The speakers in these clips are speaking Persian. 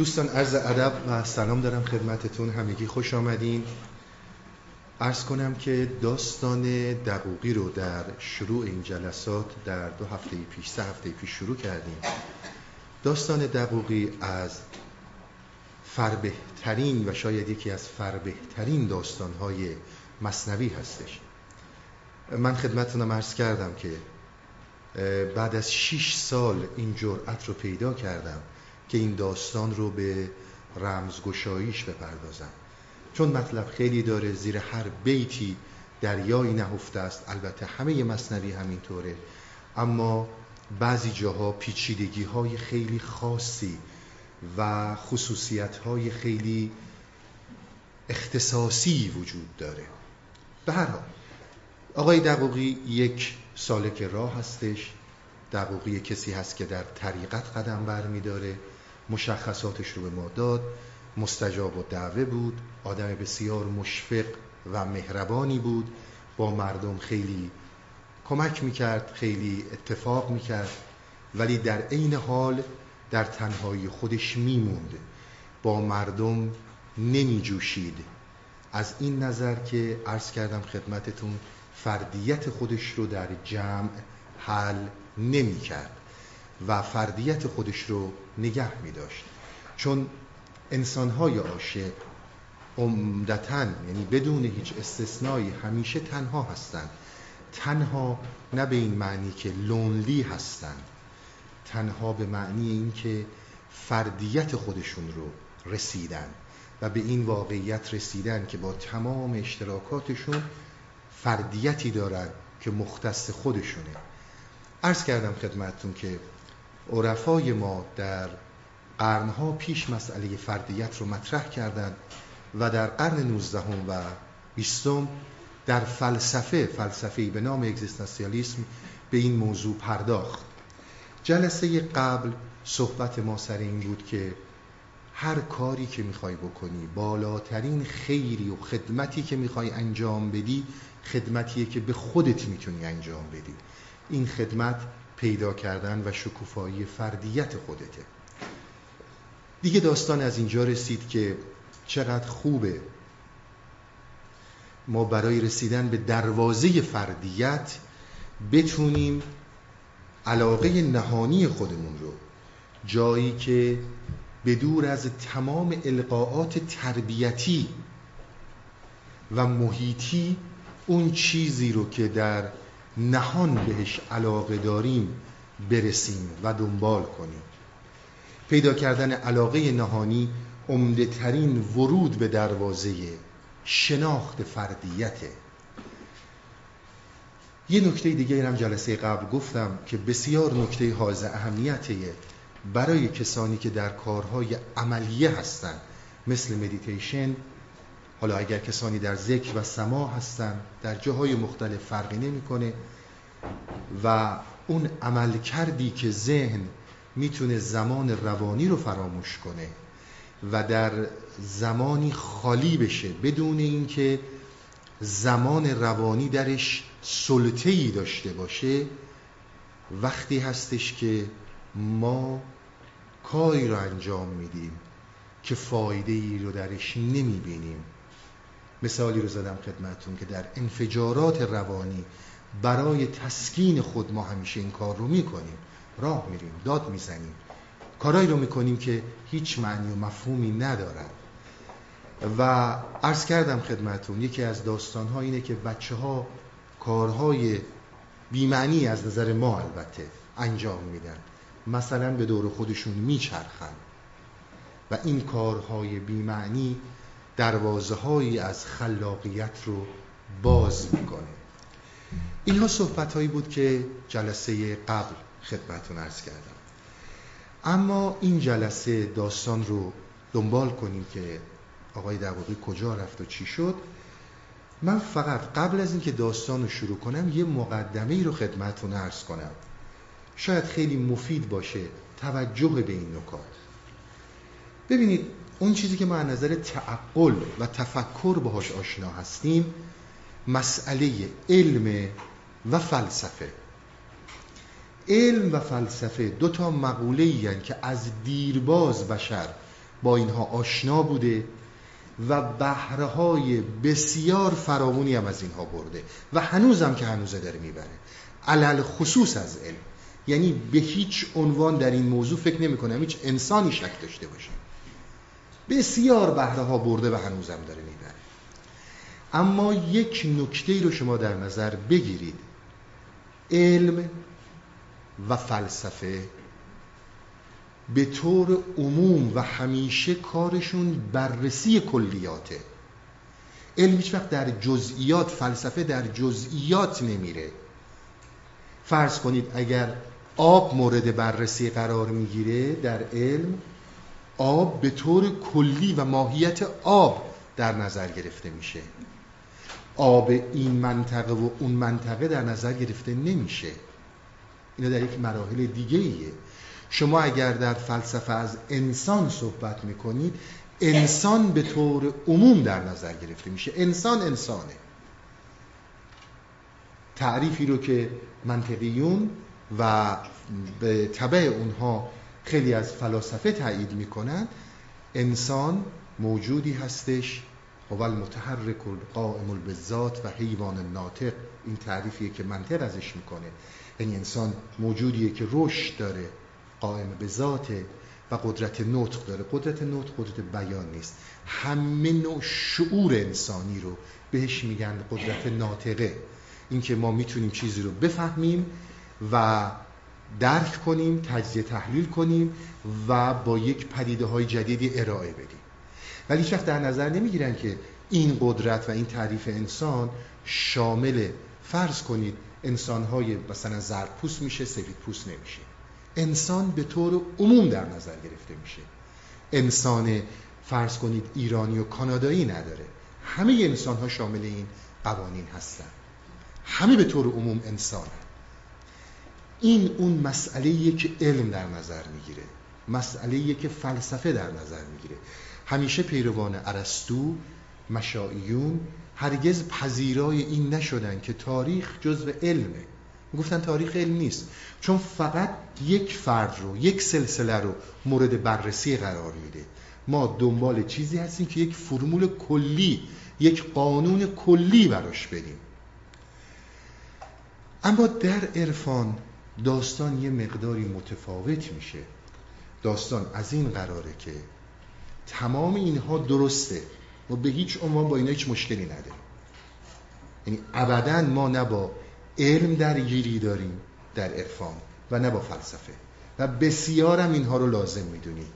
دوستان عرض ادب و سلام دارم خدمتتون. همگی خوش آمدین. عرض کنم که داستان دقوقی رو در شروع این جلسات در دو هفته پیش سه هفته پیش شروع کردیم. داستان دقوقی از فربهترین و شاید یکی از فربهترین داستانهای مصنوی هستش. من خدمتتونم عرض کردم که بعد از 6 سال این جرأت رو پیدا کردم. که این داستان رو به رمزگشاییش بپردازم. چون مطلب خیلی داره زیر هر بیتی دریایی نهفته است. البته همه مصنوی همینطوره. اما بعضی جاها پیچیدگی های خیلی خاصی و خصوصیت های خیلی اختصاصی وجود داره. به هر حال آقای دقوقی یک سالک راه هستش. دقوقی کسی هست که در طریقت قدم بر میداره مشخصاتش رو به ما داد. مستجاب و دعوه بود. آدم بسیار مشفق و مهربانی بود. با مردم خیلی کمک می‌کرد خیلی اتفاق می‌کرد. ولی در عین حال در تنهایی خودش میموند. با مردم نمیجوشید. از این نظر که عرض کردم خدمتتون فردیت خودش رو در جمع حل نمی کرد و فردیت خودش رو نگه می داشت. چون انسانهای عاشق عمدتا یعنی بدون هیچ استثنایی همیشه تنها هستند. تنها نه به این معنی که لونلی هستند. تنها به معنی این که فردیت خودشون رو رسیدن و به این واقعیت رسیدن که با تمام اشتراکاتشون فردیتی دارن که مختص خودشونه. عرض کردم خدمتتون که عرفای ما در قرنها پیش مسئله فردیت رو مطرح کردند و در قرن 19 و 20 در فلسفه فلسفه‌ای به نام اگزیستانسیالیسم به این موضوع پرداخت. جلسه قبل صحبت ما سر این بود که هر کاری که می‌خوای بکنی بالاترین خیری و خدمتی که می‌خوای انجام بدی خدمتیه که به خودت می‌تونی انجام بدی. این خدمت پیدا کردن و شکوفایی فردیت خودته. دیگه داستان از اینجا رسید که چقدر خوبه ما برای رسیدن به دروازه فردیت بتونیم علاقه نهانی خودمون رو جایی که بدور از تمام القاعات تربیتی و محیطی اون چیزی رو که در نهان بهش علاقه داریم برسیم و دنبال کنیم. پیدا کردن علاقه نهانی عمده ترین ورود به دروازه شناخت فردیته یه نکته دیگه هم جلسه قبل گفتم که بسیار نکته حائز اهمیته برای کسانی که در کارهای عملیه هستن مثل مدیتیشن حالا اگر کسانی در ذکر و سما هستن در جاهای مختلف فرقی نمی‌کنه و اون عمل کردی که ذهن می‌تونه زمان روانی رو فراموش کنه و در زمانی خالی بشه بدون اینکه زمان روانی درش سلطه ای داشته باشه وقتی هستش که ما کاری رو انجام میدیم که فایده ای رو درش نمی‌بینیم. مثالی رو زدم خدمتون که در انفجارات روانی برای تسکین خود ما همیشه این کار رو می‌کنیم. راه میریم داد می‌زنیم. کارایی رو می‌کنیم که هیچ معنی و مفهومی ندارد و عرض کردم خدمتون یکی از داستانها اینه که بچه ها کارهای بیمعنی از نظر ما البته انجام میدن. مثلا به دور خودشون میچرخن. و این کارهای بیمعنی دروازه هایی از خلاقیت رو باز می‌کنه. اینها صحبت هایی بود که جلسه قبل خدمتون ارز کردم. اما این جلسه داستان رو دنبال کنیم که آقای دقوقی کجا رفت و چی شد. من فقط قبل از اینکه داستان رو شروع کنم یه مقدمه ای رو خدمتون ارز کنم. شاید خیلی مفید باشه توجه به این نکات. ببینید اون چیزی که ما از نظر تعقل و تفکر باهاش آشنا هستیم مسئله علم و فلسفه. علم و فلسفه دو تا مقوله که از دیرباز بشر با اینها آشنا بوده و بهره بسیار فراوانی هم از اینها برده و هنوزم که هنوزه داره می‌بره. علل خصوص از علم. یعنی به هیچ عنوان در این موضوع فکر نمی کنم هیچ انسانی شک داشته باشه بسیار بهره ها برده و هنوزم داره می‌بره. اما یک نکته رو شما در نظر بگیرید. علم و فلسفه به طور عموم و همیشه کارشون بررسی کلیاته. علم هیچ وقت در جزئیات فلسفه در جزئیات نمیره. فرض کنید اگر آب مورد بررسی قرار می‌گیره در علم آب به طور کلی و ماهیت آب در نظر گرفته میشه. آب این منطقه و اون منطقه در نظر گرفته نمیشه. اینا در یک مراحل دیگه ایه. شما اگر در فلسفه از انسان صحبت می‌کنید انسان به طور عموم در نظر گرفته میشه. انسان انسانه. تعریفی رو که منطقیون و به طبع اونها خیلی از فلاسفه تایید می‌کنن انسان موجودی هستش هو المتحرک قائم بالذات و حیوان ناطق. این تعریفیه که منطق ازش می‌کنه. یعنی انسان موجودیه که رشد داره قائم به ذاته و قدرت نطق داره. قدرت نطق قدرت بیان نیست. همه نوع شعور انسانی رو بهش میگن قدرت ناطقه. اینکه ما می‌تونیم چیزی رو بفهمیم و درک کنیم تجزیه تحلیل کنیم و با یک پدیده های جدیدی ارائه بدیم. ولی شخص در نظر نمی‌گیرن که این قدرت و این تعریف انسان شامل فرض کنید انسان های مثلا زرد میشه سفید پوست نمیشه. انسان به طور عموم در نظر گرفته میشه. انسان فرض کنید ایرانی و کانادایی نداره. همه انسان ها شامل این قوانین هستن. همه به طور عموم انسان این اون مسئله که علم در نظر می‌گیره. مسئله که فلسفه در نظر می‌گیره. همیشه پیروان ارسطو مشاییون هرگز پذیرای این نشدن که تاریخ جزو علمه. گفتن تاریخ علم نیست. چون فقط یک فرد رو یک سلسله رو مورد بررسی قرار میده. ما دنبال چیزی هستیم که یک فرمول کلی یک قانون کلی براش بدیم اما در عرفان داستان یه مقداری متفاوت میشه. داستان از این قراره که تمام اینها درسته. و به هیچ عنوان با اینا هیچ مشکلی نداریم. یعنی ابدا ما نه با علم درگیری داریم در عرفان و نه با فلسفه. و بسیارم اینها رو لازم می‌دونیم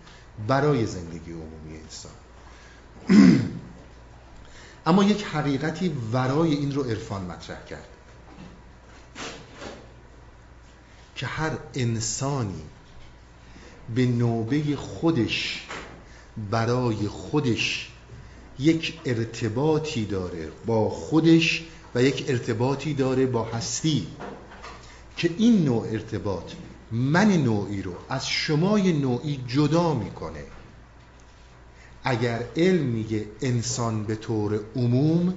برای زندگی عمومی انسان. اما یک حقیقتی ورای این رو عرفان مطرح کرد. که هر انسانی به نوبه خودش برای خودش یک ارتباطی داره با خودش و یک ارتباطی داره با هستی که این نوع ارتباط من نوعی رو از شمای نوعی جدا می‌کنه. اگر علم میگه انسان به طور عموم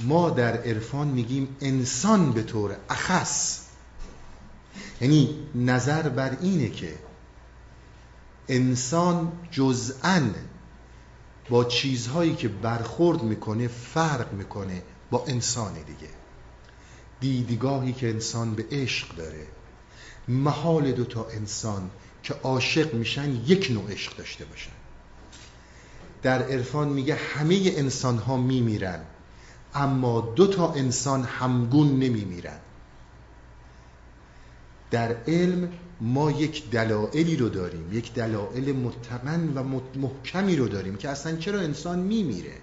ما در عرفان میگیم انسان به طور اخص. یعنی نظر بر اینه که انسان جزءا با چیزهایی که برخورد می‌کنه فرق می‌کنه با انسان دیگه. دیدگاهی که انسان به عشق داره محال دو تا انسان که عاشق میشن یک نوع عشق داشته باشن. در عرفان میگه همه انسان ها میمیرن اما دو تا انسان همگون نمیمیرن. در علم ما یک دلایلی رو داریم یک دلایل متقن و محکمی رو داریم که اصلا چرا انسان میمیره؟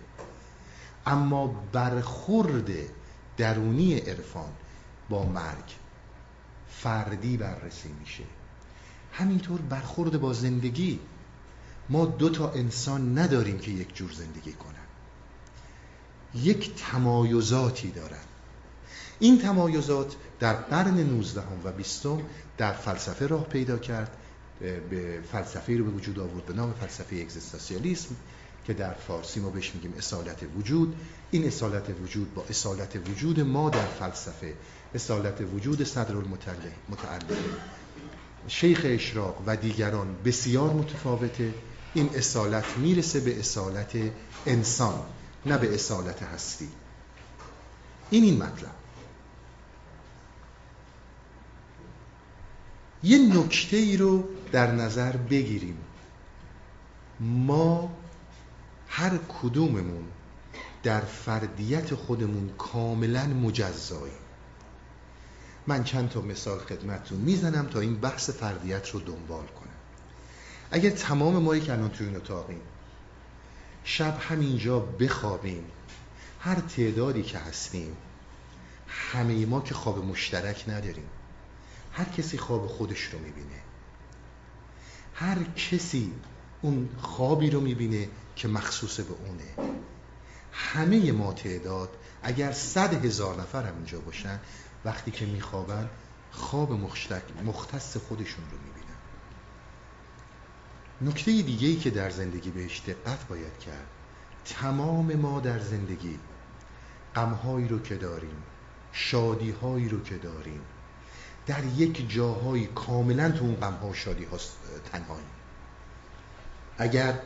اما برخورد درونی عرفان با مرگ فردی بررسی میشه. همینطور برخورد با زندگی. ما دو تا انسان نداریم که یک جور زندگی کنن. یک تمایزاتی دارن. این تمایزات در قرن 19 و 20 در فلسفه راه پیدا کرد به فلسفه رو به وجود آورد به نام فلسفه اگزیستانسیالیسم که در فارسی ما بهش میگیم اصالت وجود. این اصالت وجود با اصالت وجود ما در فلسفه اصالت وجود صدر المتعلم شیخ اشراق و دیگران بسیار متفاوته. این اصالت می‌رسه به اصالت انسان نه به اصالت هستی. این این مطلب. یه نکته ای رو در نظر بگیریم. ما هر کدوممون در فردیت خودمون کاملا مجزاییم من چند تا مثال خدمتتون می‌زنم تا این بحث فردیت رو دنبال کنم. اگر تمام ما که الان توی این اتاقیم شب همینجا بخوابیم هر تعدادی که هستیم همه ما که خواب مشترک نداریم. هر کسی خواب خودش رو می‌بینه. هر کسی اون خوابی رو می‌بینه که مخصوص به اونه. همه ما تعداد اگر صد هزار نفر هم اینجا باشن وقتی که میخوابن خواب مختص خودشون رو می‌بینن. نکته دیگه ای که در زندگی بهش دقت باید کرد تمام ما در زندگی غمهایی رو که داریم شادیهایی رو که داریم در یک جاهایی کاملا تو اون غمها و شادی ها تنهاییم اگر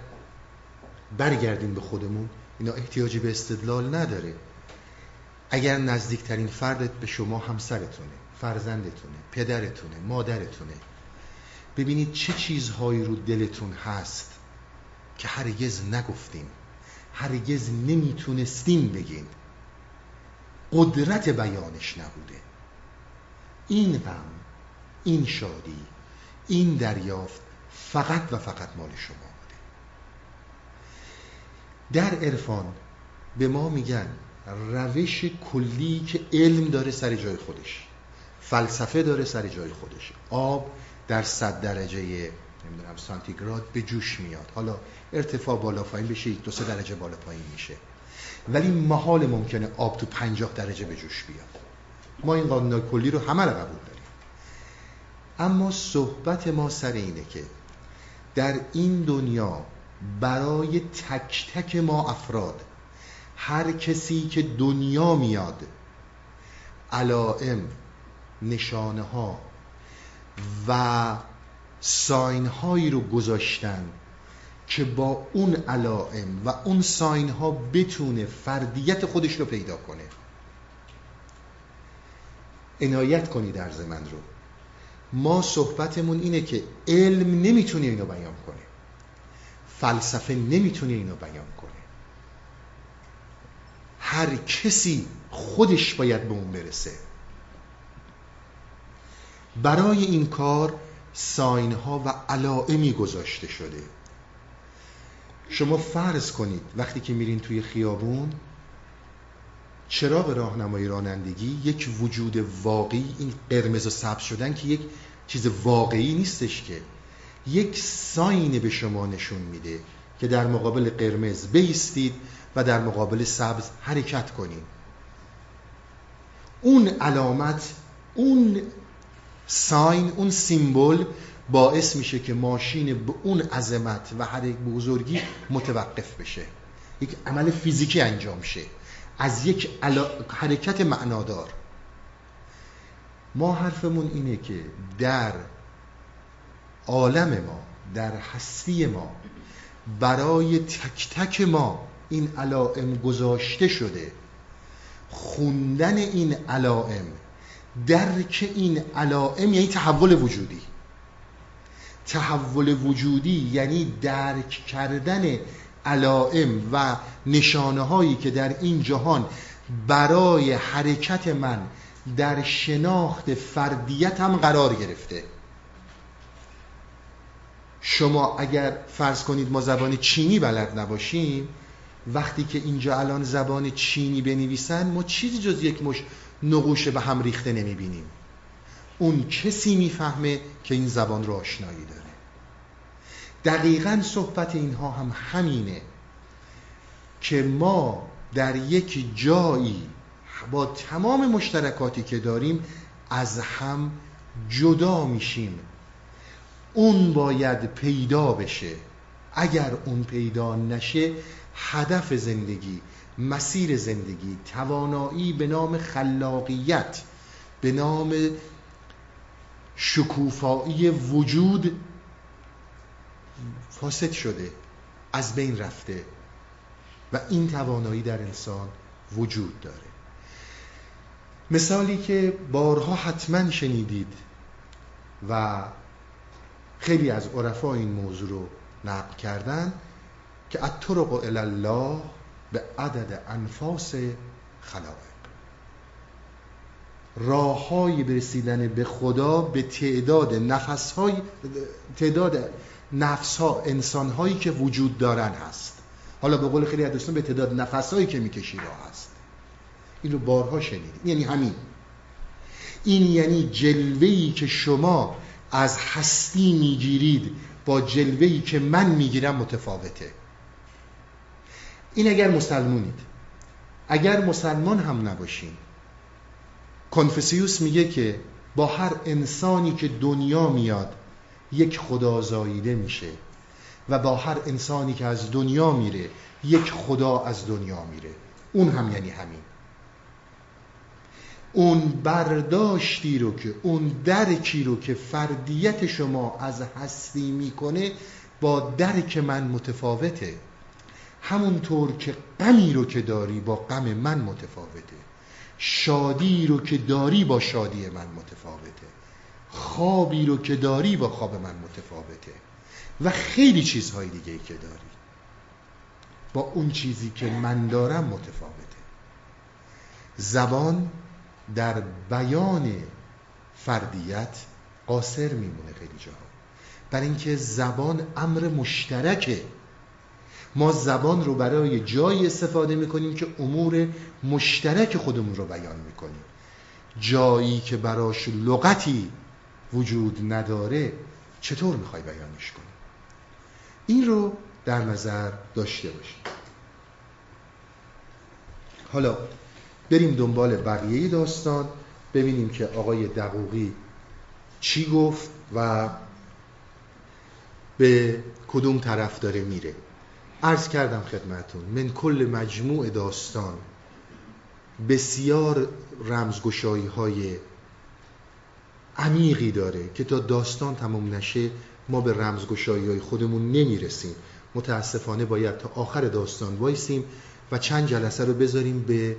برگردیم به خودمون اینا احتیاجی به استدلال نداره. اگر نزدیکترین فردت به شما همسرتونه فرزندتونه پدرتونه مادرتونه ببینید چه چیزهایی رو دلتون هست که هرگز نگفتیم هرگز نمی‌تونستیم بگین. قدرت بیانش نبوده. این غم این شادی این دریافت فقط و فقط مال شما بوده در عرفان به ما میگن روش کلی که علم داره سر جای خودش فلسفه داره سر جای خودش. آب در صد درجه نمی‌دونم سانتیگراد به جوش میاد. حالا ارتفاع بالا پایین بشه یک دو سه درجه بالا پایین میشه. ولی محال ممکنه آب تو پنجاه درجه به جوش بیاد. ما این قانون کلی رو همه رو قبول داریم. اما صحبت ما سر اینه که در این دنیا برای تک تک ما افراد هر کسی که دنیا میاد علائم نشانه ها و ساین هایی رو گذاشتن که با اون علائم و اون ساین ها بتونه فردیت خودش رو پیدا کنه. عنایت کنی در من رو. ما صحبتمون اینه که علم نمی‌تونه اینو بیان کنه. فلسفه نمی‌تونه اینو بیان کنه. هر کسی خودش باید به اون برسه. برای این کار ساین ها و علائمی گذاشته شده. شما فرض کنید وقتی که میرین توی خیابون چراغ راهنمایی رانندگی یک وجود واقعی این قرمز و سبز شدن که یک چیز واقعی نیستش که. یک ساین به شما نشون میده که در مقابل قرمز بیستید و در مقابل سبز حرکت کنید. اون علامت اون ساین اون سیمبل باعث میشه که ماشین به اون عظمت و هر بزرگی متوقف بشه. یک عمل فیزیکی انجام شه. از یک حرکت معنادار. ما حرفمون اینه که در عالم ما در هستی ما برای تک تک ما این علائم گذاشته شده. خوندن این علائم درک این علائم یعنی تحول وجودی. تحول وجودی یعنی درک کردن علائم و نشانه هایی که در این جهان برای حرکت من در شناخت فردیتم قرار گرفته. شما اگر فرض کنید ما زبان چینی بلد نباشیم وقتی که اینجا الان زبان چینی بنویسن ما چیزی جز یک مش نقوش به هم ریخته نمی‌بینیم. اون کسی می‌فهمه که این زبان رو آشنایی داره. دقیقا صحبت اینها هم همینه که ما در یک جایی با تمام مشترکاتی که داریم از هم جدا میشیم. اون باید پیدا بشه. اگر اون پیدا نشه هدف زندگی مسیر زندگی توانایی به نام خلاقیت به نام شکوفایی وجود فاسد شده از بین رفته و این توانایی در انسان وجود داره. مثالی که بارها حتما شنیدید و خیلی از عرفا این موضوع رو نقل کردن که الطرق الله به عدد انفاس خلائق. راه های برسیدن به خدا به تعداد نفس های تعداد نفس ها انسان هایی که وجود دارن هست. حالا به قول خیلی از دوستان به تعداد نفس هایی که می‌کشی راه هست. این رو بارها شنیدیم. یعنی همین. این یعنی جلوهی که شما از هستی می‌گیرید با جلوهی که من می‌گیرم متفاوته. این اگر مسلمونید. اگر مسلمان هم نباشین. کنفسیوس میگه که با هر انسانی که دنیا میاد یک خدا زاییده میشه و با هر انسانی که از دنیا میره یک خدا از دنیا میره. اون هم یعنی همین. اون برداشتی رو که اون درکی رو که فردیت شما از هستی می‌کنه با درک من متفاوته. همونطور که غمی رو که داری با غم من متفاوته. شادی رو که داری با شادی من متفاوته. خوابی رو که داری با خواب من متفاوته. و خیلی چیزهای دیگه ای که داری. با اون چیزی که من دارم متفاوته. زبان در بیان فردیت قاصر میمونه خیلی جاها. برای اینکه زبان امر مشترکه. ما زبان رو برای جایی استفاده می‌کنیم که امور مشترک خودمون رو بیان می‌کنیم. جایی که براش لغتی وجود نداره چطور می‌خوای بیانش کنی؟ این رو در نظر داشته باشیم حالا بریم دنبال بقیه داستان ببینیم که آقای دقوقی چی گفت و به کدوم طرف داره میره. عرض کردم خدمتون من کل مجموع داستان بسیار رمزگشایی های عمیقی داره که تا داستان تمام نشه ما به رمزگشایی های خودمون نمی‌رسیم. متاسفانه باید تا آخر داستان وایسیم و چند جلسه رو بذاریم به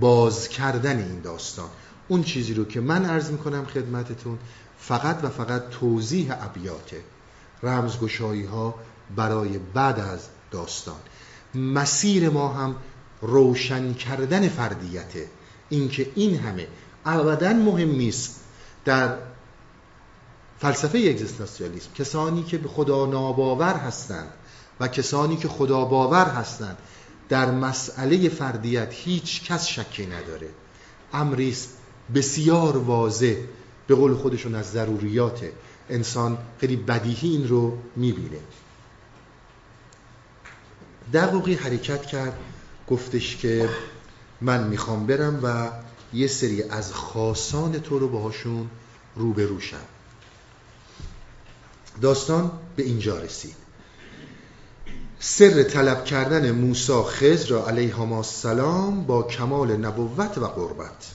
باز کردن این داستان. اون چیزی رو که من عرض می‌کنم خدمتتون فقط و فقط توضیح ابیاته رمزگشایی ها برای بعد از داستان. مسیر ما هم روشن کردن فردیته. اینکه این همه ابدا مهم نیست در فلسفه اگزیستانسیالیسم کسانی که به خدا ناباور هستند و کسانی که خدا باور هستند در مسئله فردیت هیچ کس شکی نداره. امری بسیار واضح به قول خودشون از ضروریات انسان. خیلی بدیهی این رو می‌بینه. دقوقی حرکت کرد گفتش که من می‌خوام برم و یه سری از خاصان تو رو باهاشون روبروشم داستان به اینجا رسید. سر طلب کردن موسی خضر را علیهما السلام با کمال نبوت و قربت.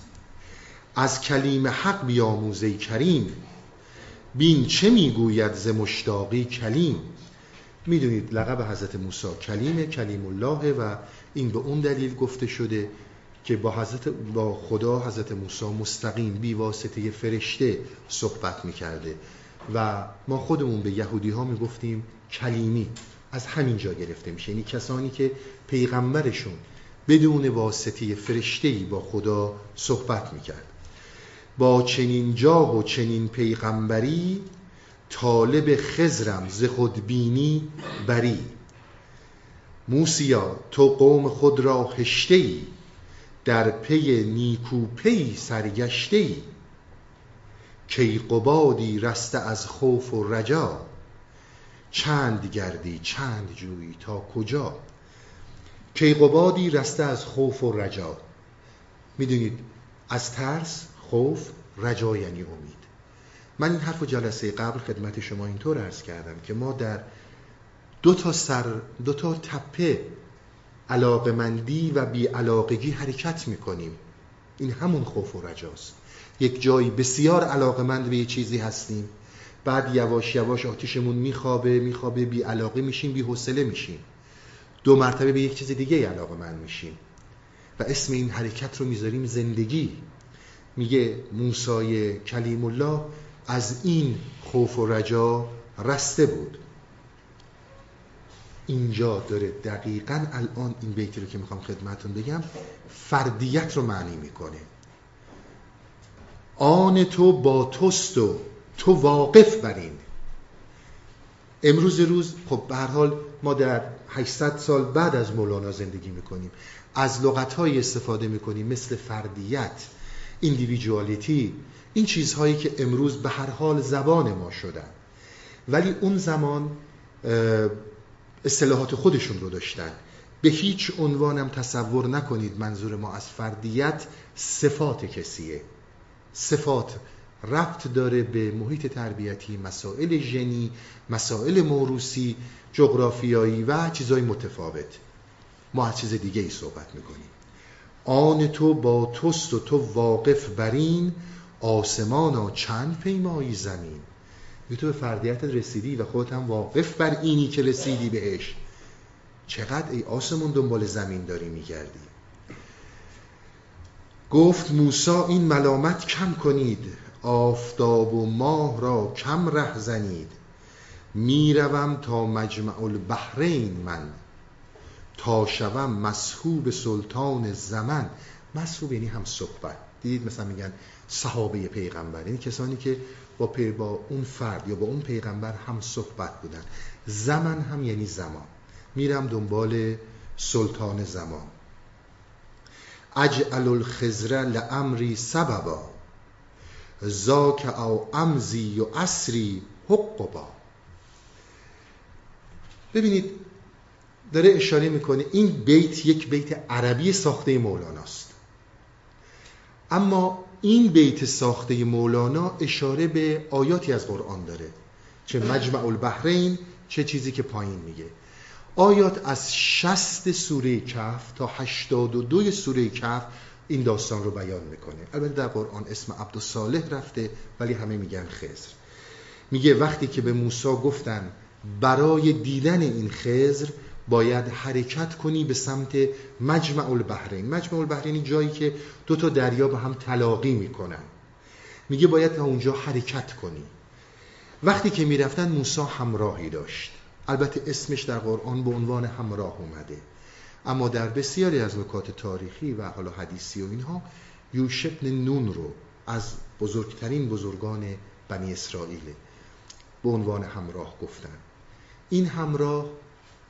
از کلیم حق بیاموزه کریم. بین چه می‌گوید ز مشتاقی کلیم؟ می‌دونید لقب حضرت موسی کلیمه کلیم الله و این به اون دلیل گفته شده که با حضرت با خدا حضرت موسی مستقیم بی واسطه فرشته صحبت می‌کرده. و ما خودمون به یهودی ها می‌گفتیم کلیمی. از همین جا گرفته میشه. یعنی کسانی که پیغمبرشون بدون واسطه فرشتهی با خدا صحبت می‌کرد. با چنین جا و چنین پیغمبری طالب خزرم ز خودبینی بری. موسیا تو قوم خود را هشته در پی نیکوپی سرگشته ای کیقبادی رسته از خوف و رجا. چند گردی چند جویی تا کجا؟ کیقبادی رسته از خوف و رجا. می‌دونید از ترس خوف رجا یعنی امید. من این حرف جلسه قبل خدمت شما اینطور عرض کردم که ما در دو تا سر دو تا تپه علاقمندی و بی علاقگی حرکت می‌کنیم. این همون خوف و رجاست. یک جایی بسیار علاقمند به یه چیزی هستیم. بعد یواش یواش آتیشمون میخوابه میخوابه بی علاقه میشیم بی حوصله میشیم. دو مرتبه به یک چیز دیگه علاقه من میشیم. و اسم این حرکت رو می‌ذاریم زندگی. میگه موسای کلیم الله از این خوف و رجا رسته بود. اینجا داره دقیقا الان این بیتی رو که می‌خوام خدمتون بگم فردیت رو معنی می‌کنه. آن تو با توست و تو واقف برین. امروز روز خب به هر حال ما در 800 سال بعد از مولانا زندگی می‌کنیم. از لغتهایی استفاده می‌کنیم مثل فردیت ایندیویدوالیتی این چیزهایی که امروز به هر حال زبان ما شدن. ولی اون زمان اصطلاحات خودشون رو داشتن. به هیچ عنوانم تصور نکنید منظور ما از فردیت صفات کسیه. صفات ربط داره به محیط تربیتی مسائل ژنی مسائل موروسی جغرافیایی و چیزهای متفاوت. ما از چیز دیگه ای صحبت می‌کنیم. آن تو با توست و تو واقف برین آسمانا چند پیمایی زمین. تو به فردیت رسیدی و خودت هم واقف بر اینی که رسیدی بهش. چقدر ای آسمون دنبال زمین داری میگردی گفت موسا این ملامت کم کنید. آفتاب و ماه را کم ره زنید. می‌روم تا مجمع البحرین من. تا شوم مسحوب سلطان زمن. مسحوب یعنی هم صحبت. دیدید مثلا میگن صحابه پیغمبر. یعنی کسانی که با, پی با اون فرد یا با اون پیغمبر هم صحبت بودن. زمن هم یعنی زمان. میرم دنبال سلطان زمان. اجعل الخزر لامری سببا. زاک او امزی و اسری حقبا. ببینید داره اشاره می‌کنه این بیت یک بیت عربی ساخته مولاناست اما این بیت ساخته مولانا اشاره به آیاتی از قرآن داره چه مجمع البحرین چه چیزی که پایین میگه. آیات از شست سوره کف تا هشتاد و دوی سوره کف این داستان رو بیان می‌کنه. البته در قرآن اسم عبدالصالح رفته ولی همه میگن خزر میگه وقتی که به موسی گفتن برای دیدن این خزر باید حرکت کنی به سمت مجمع البحرین مجمع البحرین جایی که دو تا دریا به هم تلاقی می‌کنن. میگه باید تا اونجا حرکت کنی. وقتی که می‌رفتن موسی همراهی داشت. البته اسمش در قرآن به عنوان همراه اومده. اما در بسیاری از نکات تاریخی و حالا حدیثی و اینها یوشبن نون رو از بزرگترین بزرگان بنی اسرائیل به عنوان همراه گفتن. این همراه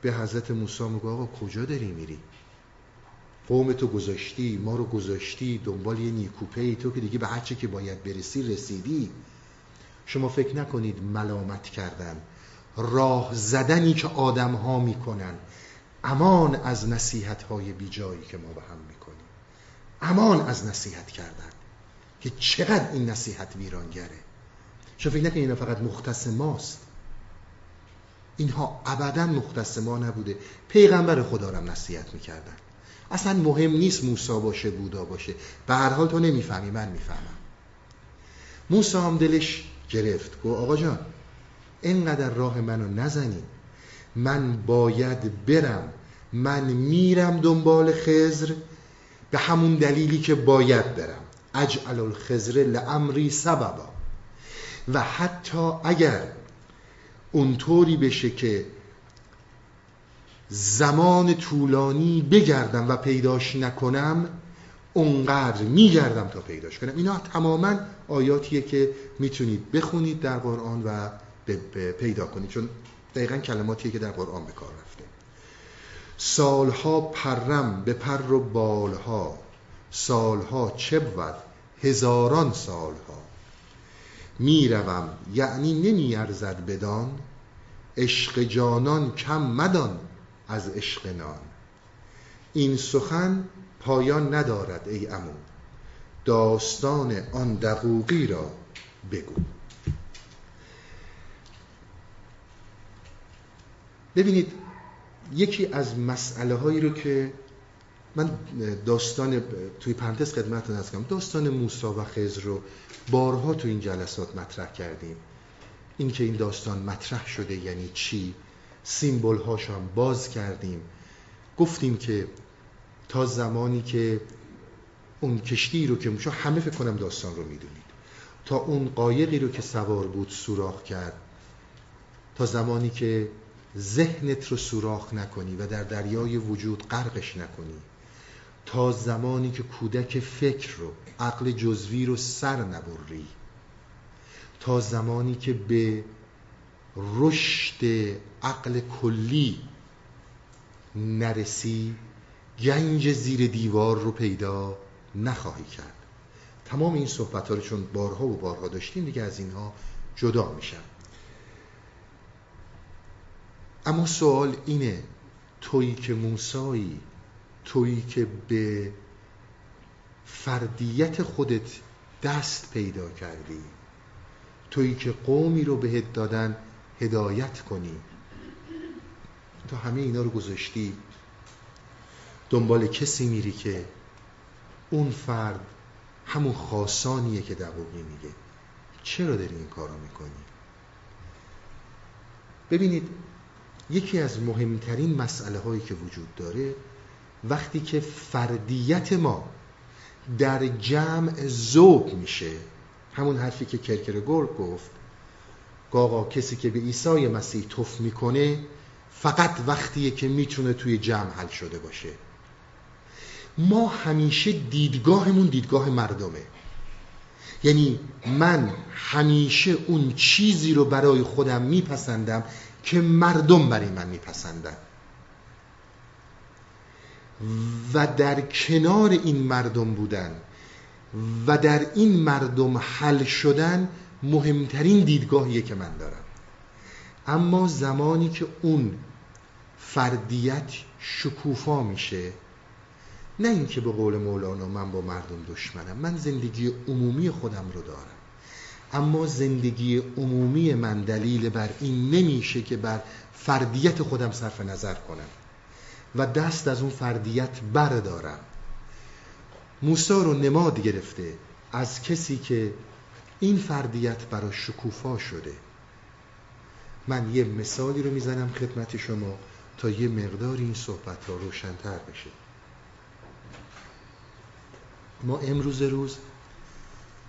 به حضرت موسی میگه آقا کجا داری میری؟ قوم تو گذاشتی ما رو گذاشتی دنبال یه نیکوپه ای تو که دیگه به هرچه که باید برسی رسیدی. شما فکر نکنید ملامت کردن راه زدنی که آدم ها می‌کنن. امان از نصیحت های بی جایی که ما به هم می‌کنیم. امان از نصیحت کردن که چقدر این نصیحت ویرانگره. شما فکر نکنید اینا فقط مختص ماست. اینها ابدا مختص ما نبوده. پیغمبر خدا رو نصیحت می‌کردن. اصلا مهم نیست موسا باشه بودا باشه. به هر حال تو نمی‌فهمی من می‌فهمم. موسا هم دلش گرفت. گو آقا جان اینقدر راه منو نزنی من باید برم. من میرم دنبال خزر به همون دلیلی که باید برم. اجعل الخزر لامری سببا. و حتی اگر اونطوری بشه که زمان طولانی بگردم و پیداش نکنم اونقدر میگردم تا پیداش کنم. اینا تماما آیاتیه که می‌تونید بخونید در قرآن و پیدا کنید چون دقیقا کلماتیه که در قرآن به کار رفته. سالها پرم به پر و بالها سالها چه بود؟ هزاران سالها. می‌روم یعنی نمیارزد بدان. عشق جانان کم مدان از عشق نان. این سخن پایان ندارد ای امو داستان آن دقوقی را بگو. ببینید یکی از مسئله هایی رو که من داستان توی پرانتز خدمتتون کنم داستان موسی و خضر رو بارها تو این جلسات مطرح کردیم. اینکه این داستان مطرح شده یعنی چی؟ سیمبل باز کردیم. گفتیم که تا زمانی که اون کشتی رو که شما همه فکر کنم داستان رو می‌دونید تا اون قایقی رو که سوار بود سوراخ کرد تا زمانی که ذهنت رو سوراخ نکنی و در دریای وجود غرقش نکنی تا زمانی که کودک فکر رو عقل جزوی رو سر نبری تا زمانی که به رشد عقل کلی نرسی گنج زیر دیوار رو پیدا نخواهی کرد. تمام این صحبت ها رو چون بارها و بارها داشتیم دیگه از اینها جدا میشم. اما سوال اینه تویی که موسایی تویی که به فردیت خودت دست پیدا کردی. تویی که قومی رو بهت دادن هدایت کنی. تا همه اینا رو گذاشتی دنبال کسی میری که اون فرد همون خاصانیه که دقوقی میگه. چرا داری این کارو می‌کنی؟ ببینید یکی از مهمترین مسئله هایی که وجود داره وقتی که فردیت ما در جمع ذوق میشه. همون حرفی که کرکرگور گفت. گاغا کسی که به عیسی مسیح توف می‌کنه فقط وقتیه که می‌تونه توی جمع حل شده باشه. ما همیشه دیدگاهمون دیدگاه مردمه. یعنی من همیشه اون چیزی رو برای خودم میپسندم که مردم برای من میپسندن. و در کنار این مردم بودن و در این مردم حل شدن مهمترین دیدگاهیه که من دارم. اما زمانی که اون فردیت شکوفا میشه نه اینکه به قول مولانا من با مردم دشمنم من زندگی عمومی خودم رو دارم. اما زندگی عمومی من دلیل بر این نمیشه که بر فردیت خودم صرف نظر کنم. و دست از اون فردیت بردارم. موسی رو نماد گرفته از کسی که این فردیت براش شکوفا شده. من یه مثالی رو می‌زنم خدمت شما تا یه مقدار این صحبت ها روشنتر بشه. ما امروز روز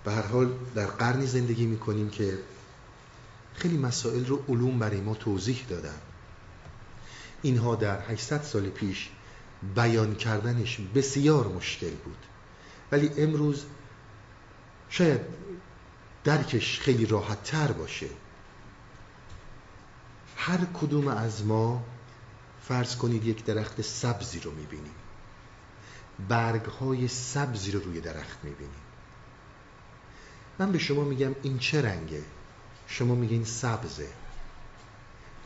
به هر حال در قرنی زندگی می‌کنیم که خیلی مسائل رو علوم برای ما توضیح دادن. اینها در 800 سال پیش بیان کردنش بسیار مشکل بود. ولی امروز شاید درکش خیلی راحت تر باشه. هر کدوم از ما فرض کنید یک درخت سبزی رو می‌بینیم. برگ های سبزی رو روی درخت می‌بینیم. من به شما میگم این چه رنگه؟ شما میگین سبزه.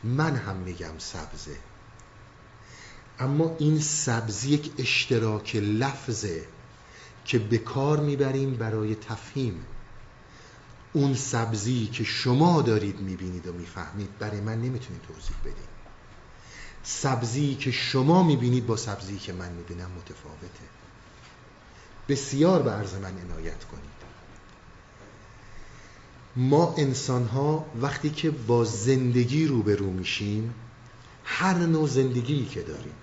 من هم میگم سبزه. اما این سبزی یک اشتراک لفظه که به کار می‌بریم برای تفهیم. اون سبزی که شما دارید می‌بینید و می‌فهمید برای من نمی‌تونید توضیح بدید سبزی که شما می‌بینید با سبزی که من می‌بینم متفاوته. بسیار به عرض من عنایت کنید. ما انسان ها وقتی که با زندگی روبرو میشیم هر نوع زندگی که داریم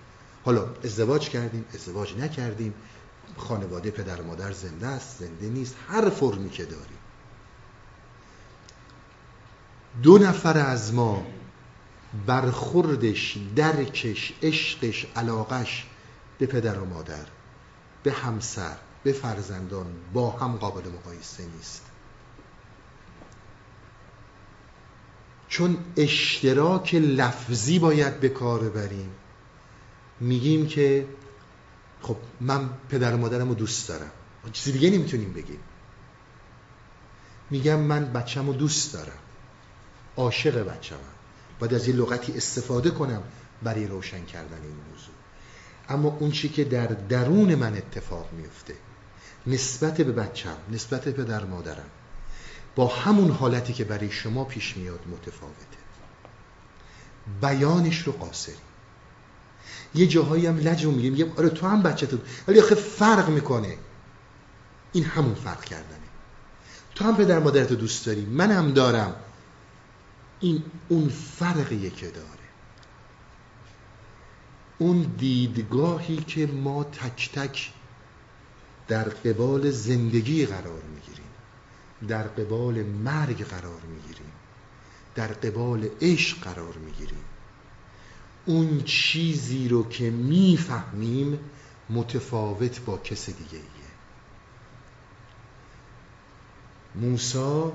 حالا ازدواج کردیم ازدواج نکردیم. خانواده پدر و مادر زنده است زنده نیست. هر فرمی که داریم. دو نفر از ما برخوردش درکش عشقش علاقش به پدر و مادر به همسر به فرزندان با هم قابل مقایسه نیست. چون اشتراک لفظی باید به کار ببریم میگیم که خب من پدر و مادرم رو دوست دارم. چیزی دیگه نمی‌تونیم بگیم. میگم من بچم رو دوست دارم. عاشق بچم باید از یه لغتی استفاده کنم برای روشن کردن این موضوع. اما اون چی که در درون من اتفاق میفته نسبت به بچم نسبت به پدر مادرم با همون حالتی که برای شما پیش میاد متفاوته. بیانش رو قاصری یه جاهایی هم لج میگه میگه آره تو هم بچه تو ولی آخه فرق می‌کنه. این همون فرق کردنه. تو هم پدر مادرتو دوست داری من هم دارم. این اون فرقیه که داره. اون دیدگاهی که ما تک تک در قبال زندگی قرار می‌گیریم. در قبال مرگ قرار می‌گیریم. در قبال عشق قرار می‌گیریم. اون چیزی رو که می‌فهمیم متفاوت با کس دیگه ایه. موسا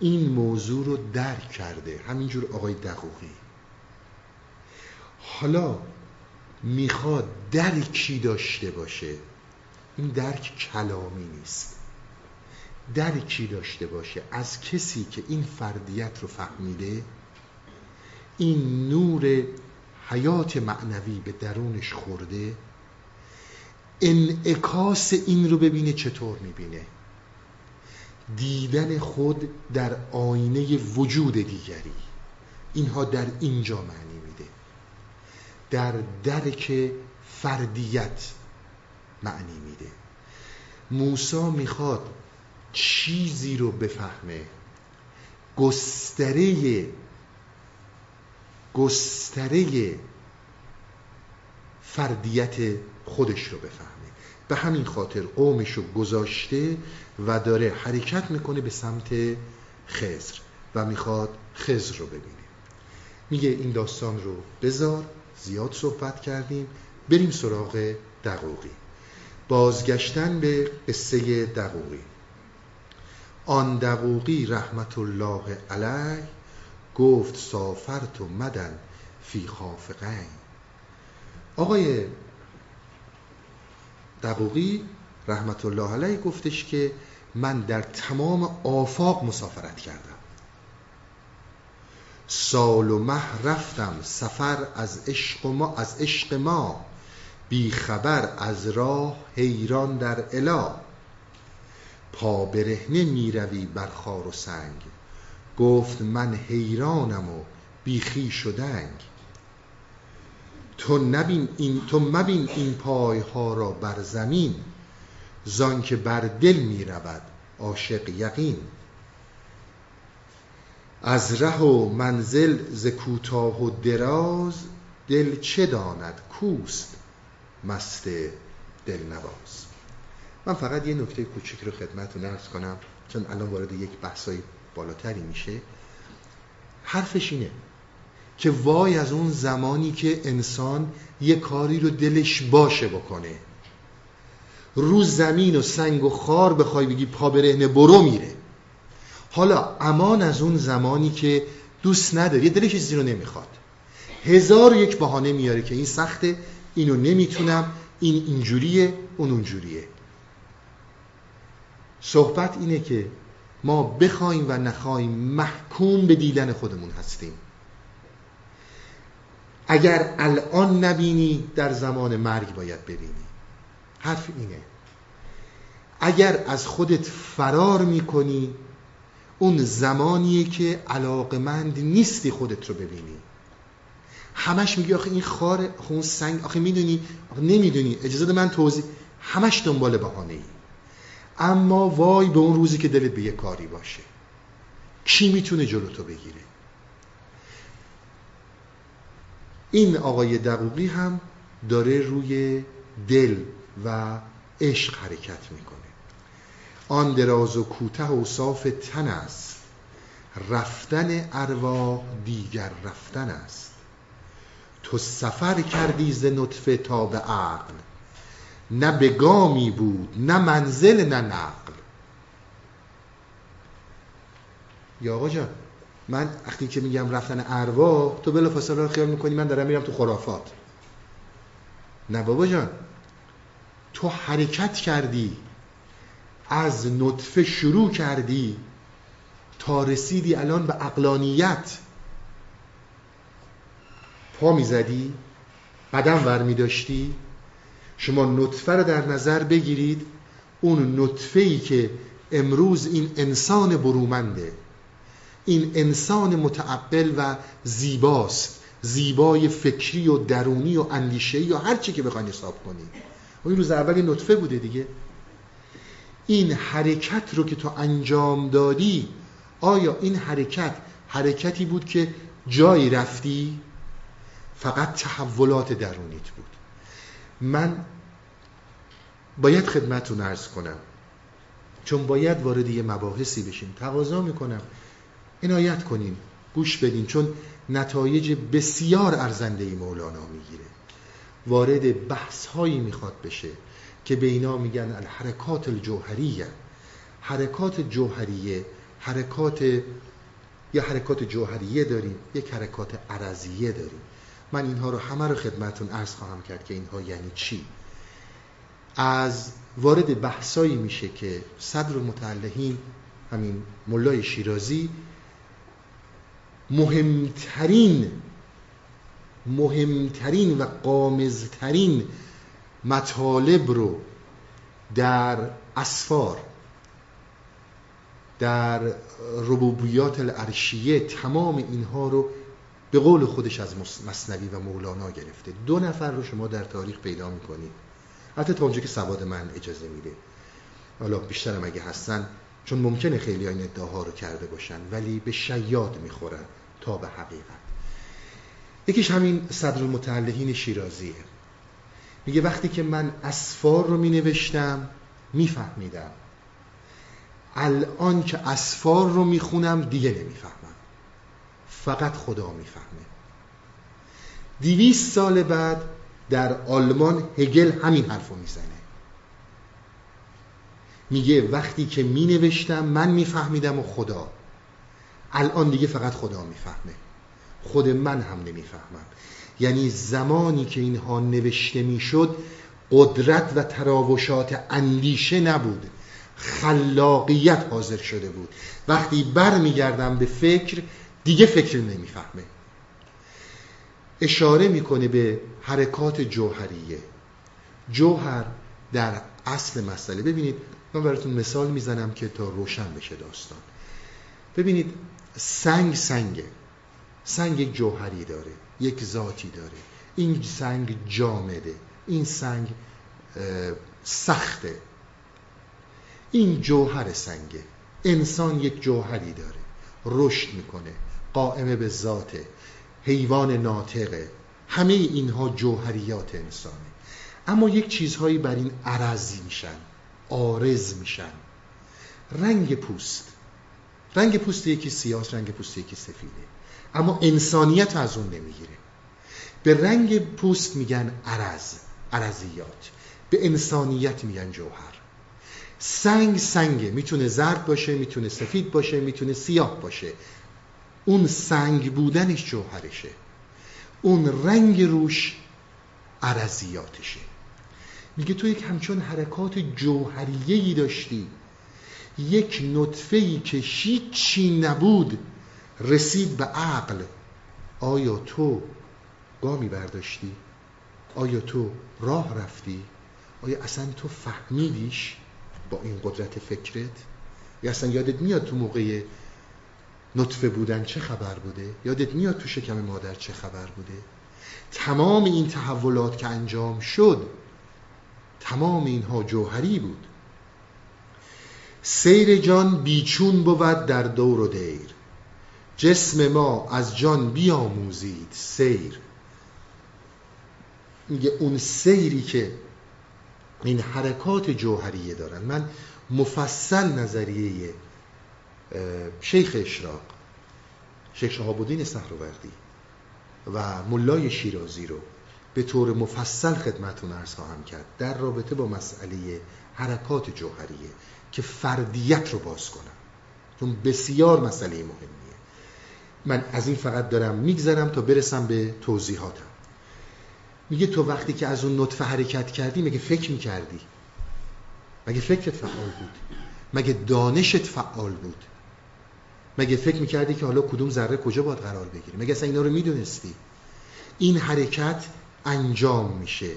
این موضوع رو درک کرده. همینجور آقای دقوقی. حالا می‌خواد درکی داشته باشه. این درک کلامی نیست. درکی داشته باشه. از کسی که این فردیت رو فهمیده این نور حیات معنوی به درونش خورده انعکاس این رو ببینه چطور می‌بینه؟ دیدن خود در آینه وجود دیگری. اینها در اینجا معنی میده. در درک فردیت معنی میده. موسا می‌خواد چیزی رو بفهمه. گستره گستره فردیت خودش رو بفهمه. به همین خاطر قومش رو گذاشته و داره حرکت می‌کنه به سمت خزر و می‌خواد خزر رو ببینه. میگه این داستان رو بذار زیاد صحبت کردیم بریم سراغ دقوقی. بازگشتن به قصه دقوقی. آن دقوقی رحمت الله علیه گفت سافرت و مدن فی خافقین آقای دقوقی رحمت الله علیه گفتش که من در تمام آفاق مسافرت کردم. سال و مه رفتم سفر از عشق ما از عشق ما. بی خبر از راه حیران در الا. پا برهنه می روی بر خار و سنگ. گفت من حیرانم و بیخی شدنگ. تو نبین این تو مبین این پای ها را بر زمین زان که بر دل می رود عاشق یقین. از ره و منزل ز کوتاه و دراز دل چه داند کوست مست دلنواز. من فقط یه نکته کوچیک رو خدمتتون عرض کنم چون الان وارد یک بحثای بالاتری میشه حرفش اینه که وای از اون زمانی که انسان یه کاری رو دلش باشه بکنه. رو زمین و سنگ و خار بخوای بگی پا برهنه برو میره. حالا امان از اون زمانی که دوست نداره یه دلش چیزی رو نمی‌خواد. هزار یک بهانه میاره که این سخته اینو نمی‌تونم این اینجوریه اون اونجوریه. صحبت اینه که ما بخوایم و نخوایم محکوم به دیدن خودمون هستیم. اگر الان نبینی در زمان مرگ باید ببینی. حرف اینه. اگر از خودت فرار می‌کنی اون زمانیه که علاقمند نیستی خودت رو ببینی. همش میگی آخه این خار اون سنگ آخه می‌دونی آخه نمی‌دونی. اجازه من توضیح همش دنبال بهانه ای اما وای به اون روزی که دلت به یه کاری باشه. کی می‌تونه جلو تو بگیره؟ این آقای دقوقی هم داره روی دل و عشق حرکت می‌کنه. آن دراز و کوته و صاف تن است. رفتن ارواح دیگر رفتن است. تو سفر کردی ز نطفه تا به عقل. نه به گامی بود نه منزل نه نقل. یا آقا جان من وقتی که میگم رفتن ارواح تو بلا فاصله خیال می‌کنی من دارم میرم تو خرافات. نه بابا جان. تو حرکت کردی از نطفه شروع کردی تا رسیدی الان به اقلانیت. پا می‌زدی قدم ور میداشتی شما نطفه رو در نظر بگیرید اون نطفه ای که امروز این انسان برومنده. این انسان متعقل و زیباست. زیبای فکری و درونی و اندیشه یا هر چی که بخواین حساب کنید این روز اول نطفه بوده دیگه. این حرکت رو که تو انجام دادی آیا این حرکت حرکتی بود که جایی رفتی؟ فقط تحولات درونیت بود. من باید خدمتون ارز کنم. چون باید وارد یه مباحثی بشیم. تقاضا می‌کنم. عنایت کنین. گوش بدین. چون نتایج بسیار ارزنده مولانا می‌گیره. وارد بحث هایی می‌خواد بشه که به اینا میگن الحرکات الجوهریه. حرکات جوهریه حرکات یا حرکات جوهریه داریم یک حرکات عرضیه داریم. من اینها رو همه رو خدمتون عرض خواهم کرد که اینها یعنی چی؟ از وارد بحثایی میشه که صدر متعلهین همین ملای شیرازی مهمترین مهمترین و قامزترین مطالب رو در اسفار در ربوبیات العرشیه تمام اینها رو به قول خودش از مصنوی و مولانا گرفته. دو نفر رو شما در تاریخ پیدا می‌کنید. حتی تا اونجا که سواد من اجازه میده. حالا بیشترم اگه هستن چون ممکنه خیلی این ادعاها رو کرده باشن ولی به شیاد می‌خورن تا به حقیقت. یکیش همین صدر المتعلهین شیرازیه. میگه وقتی که من اسفار رو مینوشتم میفهمیدم. الان که اسفار رو می‌خونم دیگه نمی‌فهمم. فقط خدا می‌فهمه. دیویست سال بعد در آلمان هگل همین حرف رو می‌زنه. میگه وقتی که مینوشتم من میفهمیدم و خدا. الان دیگه فقط خدا می‌فهمه. خود من هم نمی‌فهمم. یعنی زمانی که اینها نوشته می‌شد قدرت و تراوشات اندیشه نبود. خلاقیت حاضر شده بود. وقتی بر میگردم به فکر دیگه فکر نمی‌فهمه. اشاره می‌کنه به حرکات جوهریه. جوهر در اصل مسئله. ببینید من براتون مثال می‌زنم که تا روشن بشه داستان. ببینید سنگ سنگه سنگ یک جوهری داره یک ذاتی داره. این سنگ جامده این سنگ سخته. این جوهر سنگه. انسان یک جوهری داره. رشد می‌کنه. قائمه به ذاته حیوان ناطقه همه اینها جوهریات انسانه. اما یک چیزهایی بر این عرضی میشن آرز میشن. رنگ پوست. رنگ پوست یکی سیاس رنگ پوست یکی سفیده اما انسانیت از اون نمی‌گیره. به رنگ پوست میگن عرض عرضیات. به انسانیت میگن جوهر. سنگ سنگه. می‌تونه زرد باشه می‌تونه سفید باشه می‌تونه سیاه باشه. اون سنگ بودنش جوهرشه اون رنگ روش عرضیاتشه میگه تو یک همچون حرکات جوهریهی داشتی یک نطفهی که هیچی نبود رسید به عقل آیا تو گامی برداشتی؟ آیا تو راه رفتی؟ آیا اصلا تو فهمیدیش با این قدرت فکرت؟ یا اصلا یادت میاد تو موقع نطفه بودن چه خبر بوده؟ یادت میاد تو شکم مادر چه خبر بوده؟ تمام این تحولات که انجام شد تمام اینها جوهری بود. سیر جان بیچون بود در دور و دیر. جسم ما از جان بیاموزید سیر. میگه اون سیری که این حرکات جوهریه دارن. من مفصل نظریه شیخ اشراق شیخ شهابالدین سهروردی و ملای شیرازی رو به طور مفصل خدمتون ارز خواهم کرد. در رابطه با مسئله حرکات جوهریه که فردیت رو باز کنم. چون بسیار مسئله مهمیه. من از این فقط دارم میگذرم تا برسم به توضیحاتم. میگه تو وقتی که از اون نطفه حرکت کردی مگه فکر می‌کردی؟ مگه فکرت فعال بود؟ مگه دانشت فعال بود؟ مگه فکر می‌کردی که حالا کدوم ذره کجا باید قرار بگیری مگه اصلا اینا رو می‌دونستی؟ این حرکت انجام میشه.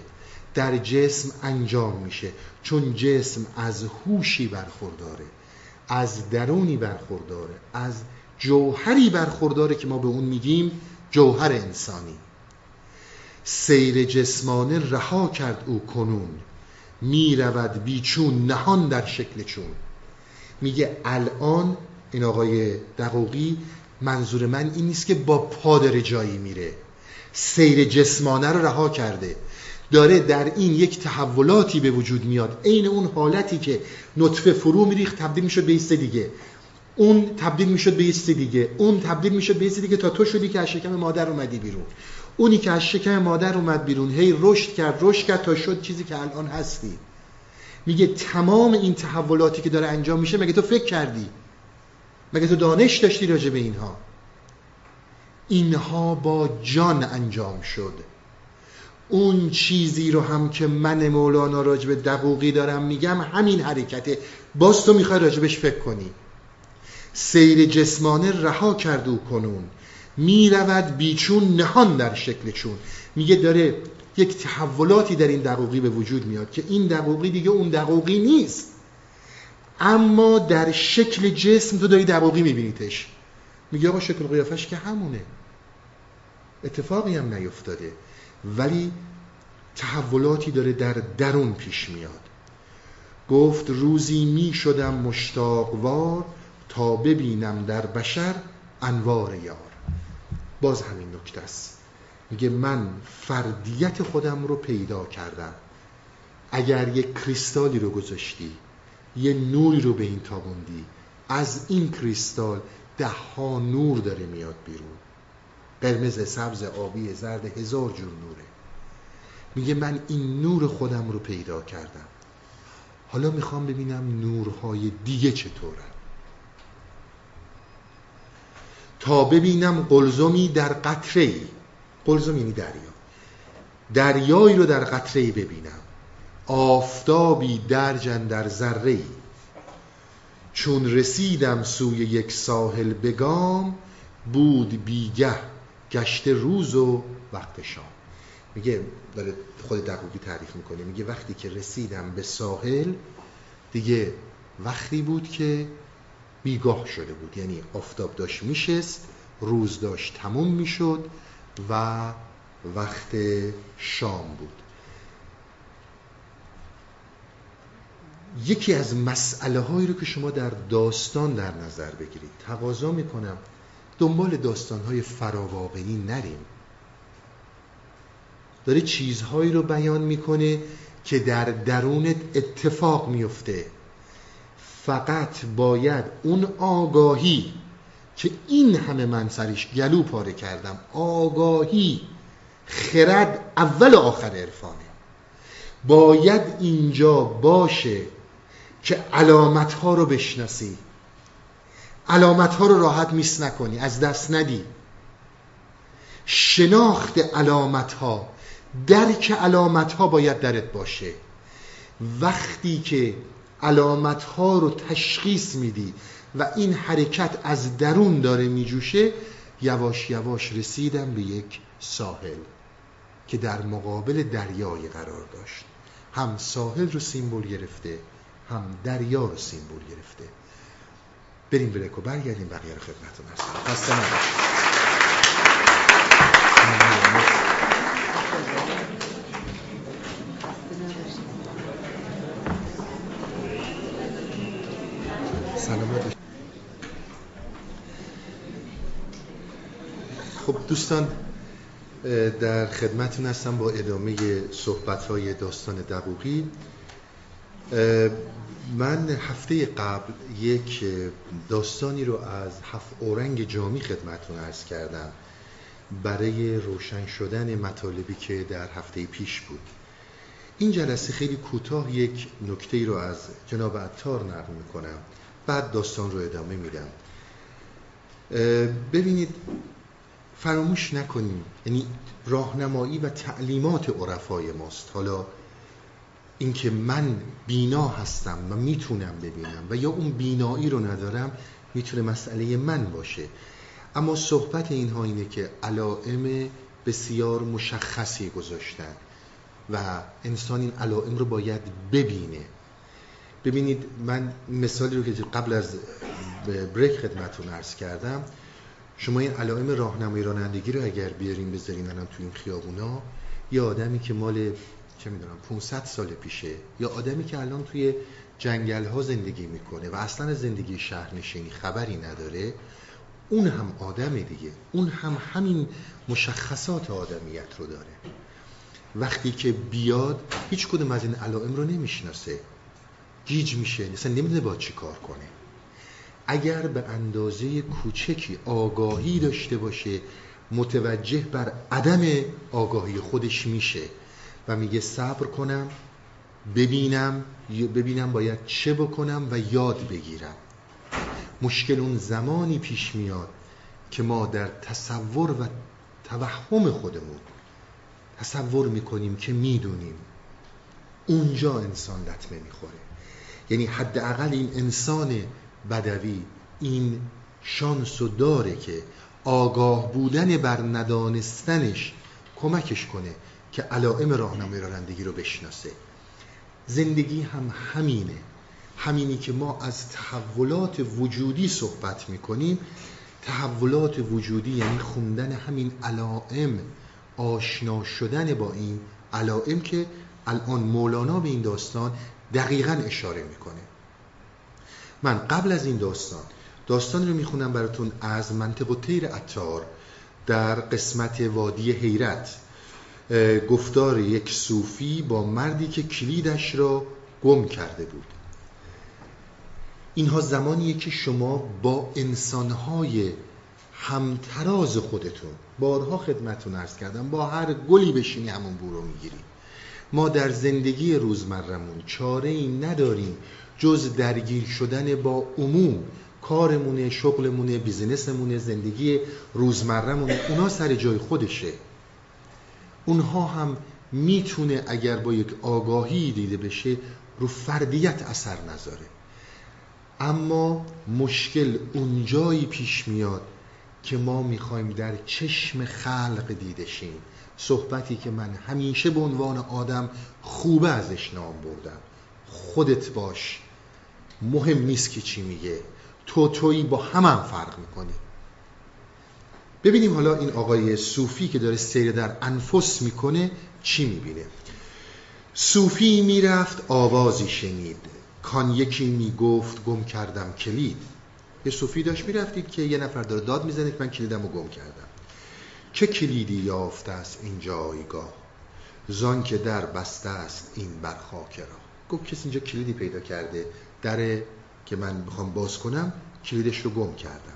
در جسم انجام میشه. چون جسم از هوشی برخورداره از درونی برخورداره از جوهری برخورداره که ما به اون میگیم جوهر انسانی. سیر جسمانه رها کرد او کنون. می‌رود بیچون نهان در شکل چون. میگه الان این آقای دقوقی منظور من این نیست که با پا داره جایی میره. سیر جسمانه رو رها کرده. داره در این یک تحولاتی به وجود میاد. عین اون حالتی که نطفه فرو میریخت تبدیل می‌شد به ایست دیگه. اون تبدیل می‌شد به ایست دیگه. اون تبدیل می‌شد به ایست دیگه تا تو شدی که از شکم مادر اومدی بیرون. اونی که از شکم مادر اومد بیرون هی رشد کرد رشد کرد تا شد چیزی که الان هستی. میگه تمام این تحولاتی که داره انجام میشه مگه تو فکر کردی؟ مگه تو دانش داشتی راجع به اینها؟ اینها با جان انجام شد. اون چیزی رو هم که من مولانا راجب دقوقی دارم میگم همین حرکته. باز تو می‌خوای راجبش فکر کنی. سیر جسمانه رها کرد او کنون. می‌رود بیچون نهان در شکل چون. میگه داره یک تحولاتی در این دقوقی به وجود میاد که این دقوقی دیگه اون دقوقی نیست. اما در شکل جسم تو داری دقوقی میبینیتش. میگه آقا شکل قیافش که همونه. اتفاقی هم نیفتاده. ولی تحولاتی داره در درون پیش میاد. گفت روزی می شدم مشتاقوار تا ببینم در بشر انوار یار. باز همین نکته است. میگه من فردیت خودم رو پیدا کردم. اگر یک کریستالی رو گذاشتی یه نوری رو به این تابوندی از این کریستال ده ها نور داره میاد بیرون. قرمز سبز آبی زرد هزار جور نوره. میگه من این نور خودم رو پیدا کردم. حالا می‌خوام ببینم نورهای دیگه چطوره. تا ببینم قلزمی در قطره ای قلزم یعنی دریا. دریایی رو در قطره ای ببینم. آفتابی درجن در ذره ای چون رسیدم سوی یک ساحل بگام بود بیگه گشته روز و وقت شام. میگه داره خود دقوقی تعریف می‌کنه. میگه وقتی که رسیدم به ساحل دیگه وقتی بود که بیگاه شده بود. یعنی آفتاب داشت میشست روز داشت تموم می‌شد و وقت شام بود. یکی از مسئله هایی رو که شما در داستان در نظر بگیرید. تقاضا می‌کنم دنبال داستان های فراواقعی نریم. داره چیزهایی رو بیان می‌کنه که در درونت اتفاق میفته فقط باید اون آگاهی که این همه من سرش گلو پاره کردم آگاهی خرد اول و آخر عرفانه. باید اینجا باشه که علامت ها رو بشناسی. علامت ها رو راحت میس نکنی از دست ندی. شناخت علامت ها درک علامت ها باید درت باشه. وقتی که علامت ها رو تشخیص میدی و این حرکت از درون داره میجوشه یواش یواش رسیدم به یک ساحل که در مقابل دریای قرار داشت. هم ساحل رو سیمبل گرفته هم دریا رو سیمبل گرفته. بریم بریک و برگردیم بقیه رو خدمتتون هستم خسته سلامت خب دوستان در خدمتون هستم با ادامه صحبت های داستان دقوقی. من هفته قبل یک داستانی رو از هفت اورنگ جامی خدمتون ارز کردم. برای روشن شدن مطالبی که در هفته پیش بود. این جلسه خیلی کوتاه یک نکته رو از جناب عطار نقل می‌کنم. بعد داستان رو ادامه میدم. ببینید فراموش نکنیم. یعنی راهنمایی و تعلیمات عرفای ماست. حالا اینکه من بینا هستم و می‌تونم ببینم و یا اون بینایی رو ندارم می‌تونه مسئله من باشه. اما صحبت اینها اینه که علائم بسیار مشخصی گذاشتن و انسان این علائم رو باید ببینه. ببینید من مثالی رو که قبل از بریک خدمتون عرض کردم. شما این علائم راهنمایی رانندگی رو اگر بیاریم بذارین الان تو این خیابونا یه آدمی که مال چه می‌دونم 500 سال پیشه یا آدمی که الان توی جنگل ها زندگی می‌کنه و اصلا زندگی شهرنشینی خبری نداره اون هم آدمه دیگه. اون هم همین مشخصات آدمیت رو داره. وقتی که بیاد هیچ کدوم از این علائم رو نمی‌شناسه. گیج میشه مثلا نمی‌دونه با چی کار کنه. اگر به اندازه کوچکی آگاهی داشته باشه متوجه بر عدم آگاهی خودش میشه. و میگه صبر کنم ببینم ببینم باید چه بکنم و یاد بگیرم. مشکل اون زمانی پیش میاد که ما در تصور و توهم خودمون تصور می‌کنیم که می‌دونیم اونجا انسان لطمه می‌خوره. یعنی حداقل این انسان بدوی این شانس و داره که آگاه بودن بر ندانستنش کمکش کنه. که علائم راهنمای رانندگی رو بشناسه. زندگی هم همینه. همینی که ما از تحولات وجودی صحبت می‌کنیم. تحولات وجودی یعنی خوندن همین علائم آشنا شدن با این علائم که الان مولانا به این داستان دقیقا اشاره می‌کنه. من قبل از این داستان داستان رو می‌خونم براتون از منطق و تیر اتار در قسمت وادی حیرت. گفتار یک صوفی با مردی که کلیدش را گم کرده بود. اینها زمانیه که شما با انسانهای همتراز خودتون بارها خدمتون ارز کردم با هر گلی بشینی همون بو رو می‌گیری. ما در زندگی روزمرمون چاره ای نداریم جز درگیر شدن با عموم کارمونه شغلمونه بیزنسمونه زندگی روزمرمونه اونا سر جای خودشه. اونها هم می‌تونه اگر با یک آگاهی دیده بشه رو فردیت اثر نذاره. اما مشکل اونجایی پیش میاد که ما می‌خوایم در چشم خلق دیده شیم. صحبتی که من همیشه به عنوان آدم خوبه ازش نام بردم. خودت باش. مهم نیست که چی میگه. تو تویی با هم, هم فرق می‌کنی ببینیم حالا این آقای صوفی که داره سیر در انفس می‌کنه چی می‌بینه. صوفی می‌رفت آوازی شنید. کان یکی می‌گفت گم کردم کلید. یه صوفی داشت می‌رفتید که یه نفر داره داد می‌زنه که من کلیدم رو گم کردم. چه کلیدی یافته است این جایگاه؟ زان که در بسته است این بر خاک را. گفت کسی اینجا کلیدی پیدا کرده در که من بخوام باز کنم کلیدش رو گم کردم.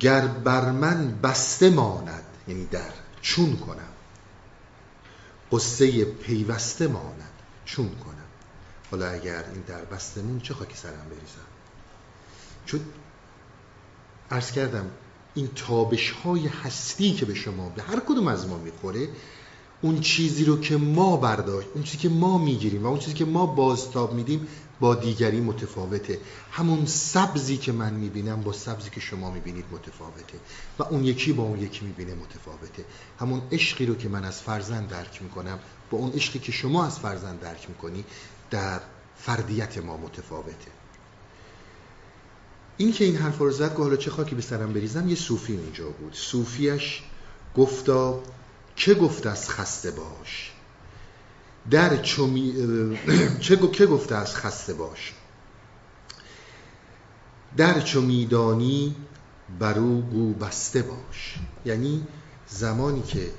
گر بر من بسته ماند یعنی در چون کنم. قصه پیوسته ماند چون کنم. حالا اگر این در بستمون چه خاکی سرم بریزم؟ چون ارز کردم این تابش های هستی که به شما به هر کدوم از ما می‌خوره اون چیزی رو که ما برداشت اون چیزی که ما می‌گیریم و اون چیزی که ما بازتاب میدیم با دیگری متفاوته. همون سبزی که من می‌بینم با سبزی که شما می‌بینید متفاوته. و اون یکی با اون یکی می‌بینه متفاوته. همون عشقی رو که من از فرزند درک می‌کنم با اون عشقی که شما از فرزند درک می‌کنی در فردیت ما متفاوته. این که این حرف رو زد حالا چه خاکی به سرم بریزم؟ یه صوفی اونجا بود. صوفیش گفتا چه گفت از خسته باش؟ در چمی... چه که گفته از خسته باش؟ در چو میدانی برو گو بسته باش. یعنی زمانی که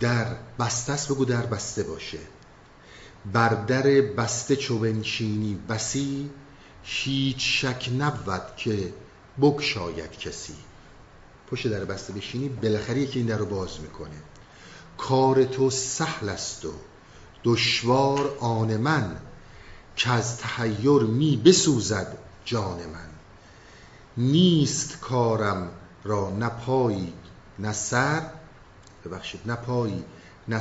در بسته است بگو در بسته باشه. بر در بسته چو بنشینی بسی هیچ شک نبود که بکشاید کسی. پشت در بسته بشینی بالاخره که این در رو باز می‌کنه. کار تو سهل است و دشوار آن من که از تحیر می بسوزد جان من. نیست کارم را نپایی نه سر ببخشید نه پایی نه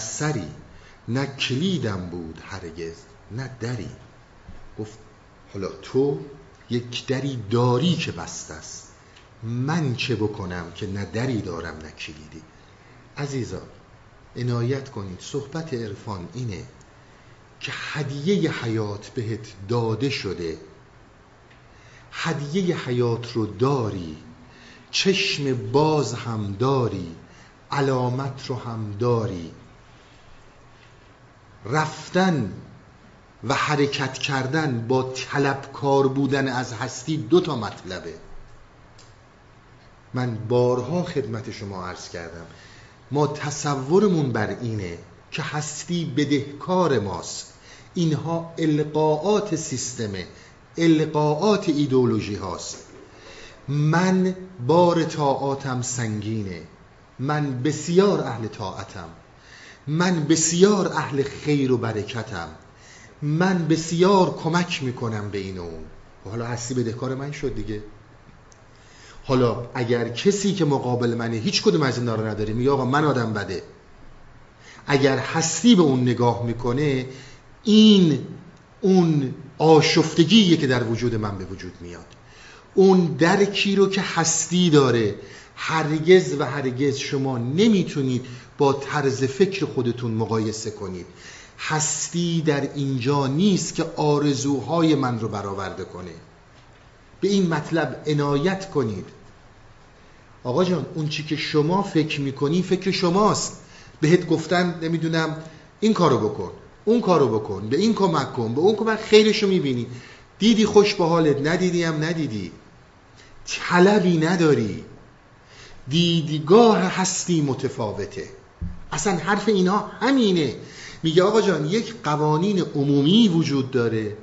نه کلیدم بود هرگز نه دری. گفت حالا تو یک دری داری که بست است. من چه بکنم که نه دری دارم نه کلیدی؟ عزیزان عنایت کنید. صحبت عرفان اینه که هدیه حیات بهت داده شده. هدیه حیات رو داری. چشم باز هم داری. علامت رو هم داری. رفتن و حرکت کردن با طلبکار بودن از هستی دو تا مطلبه. من بارها خدمت شما عرض کردم. ما تصورمون بر اینه که هستی بدهکار ماست. اینها القاعات سیستمه القاعات ایدولوژی هاست. من بار طاعاتم سنگینه. من بسیار اهل طاعتم. من بسیار اهل خیر و برکتم. من بسیار کمک می‌کنم به این و اون. حالا هستی بدهکار من شد دیگه. حالا اگر کسی که مقابل منه هیچ کدوم از اینا رو نداره میگه آقا من آدم بده. اگر هستی به اون نگاه می‌کنه این اون آشفتگیه که در وجود من به وجود میاد. اون درکی رو که هستی داره هرگز و هرگز شما نمی‌تونید با طرز فکر خودتون مقایسه کنید. هستی در اینجا نیست که آرزوهای من رو برآورده کنه. به این مطلب عنایت کنید. آقا جان اون چی که شما فکر می‌کنی فکر شماست. بهت گفتن نمی‌دونم این کارو بکن اون کارو بکن به این کمک کن به اون کمک خیرشو می‌بینی. دیدی خوش به حالت ندیدی هم ندیدی. طلبی نداری. دیدگاه هستی متفاوته. اصلا حرف اینا همینه. میگه آقا جان یک قوانین عمومی وجود داره.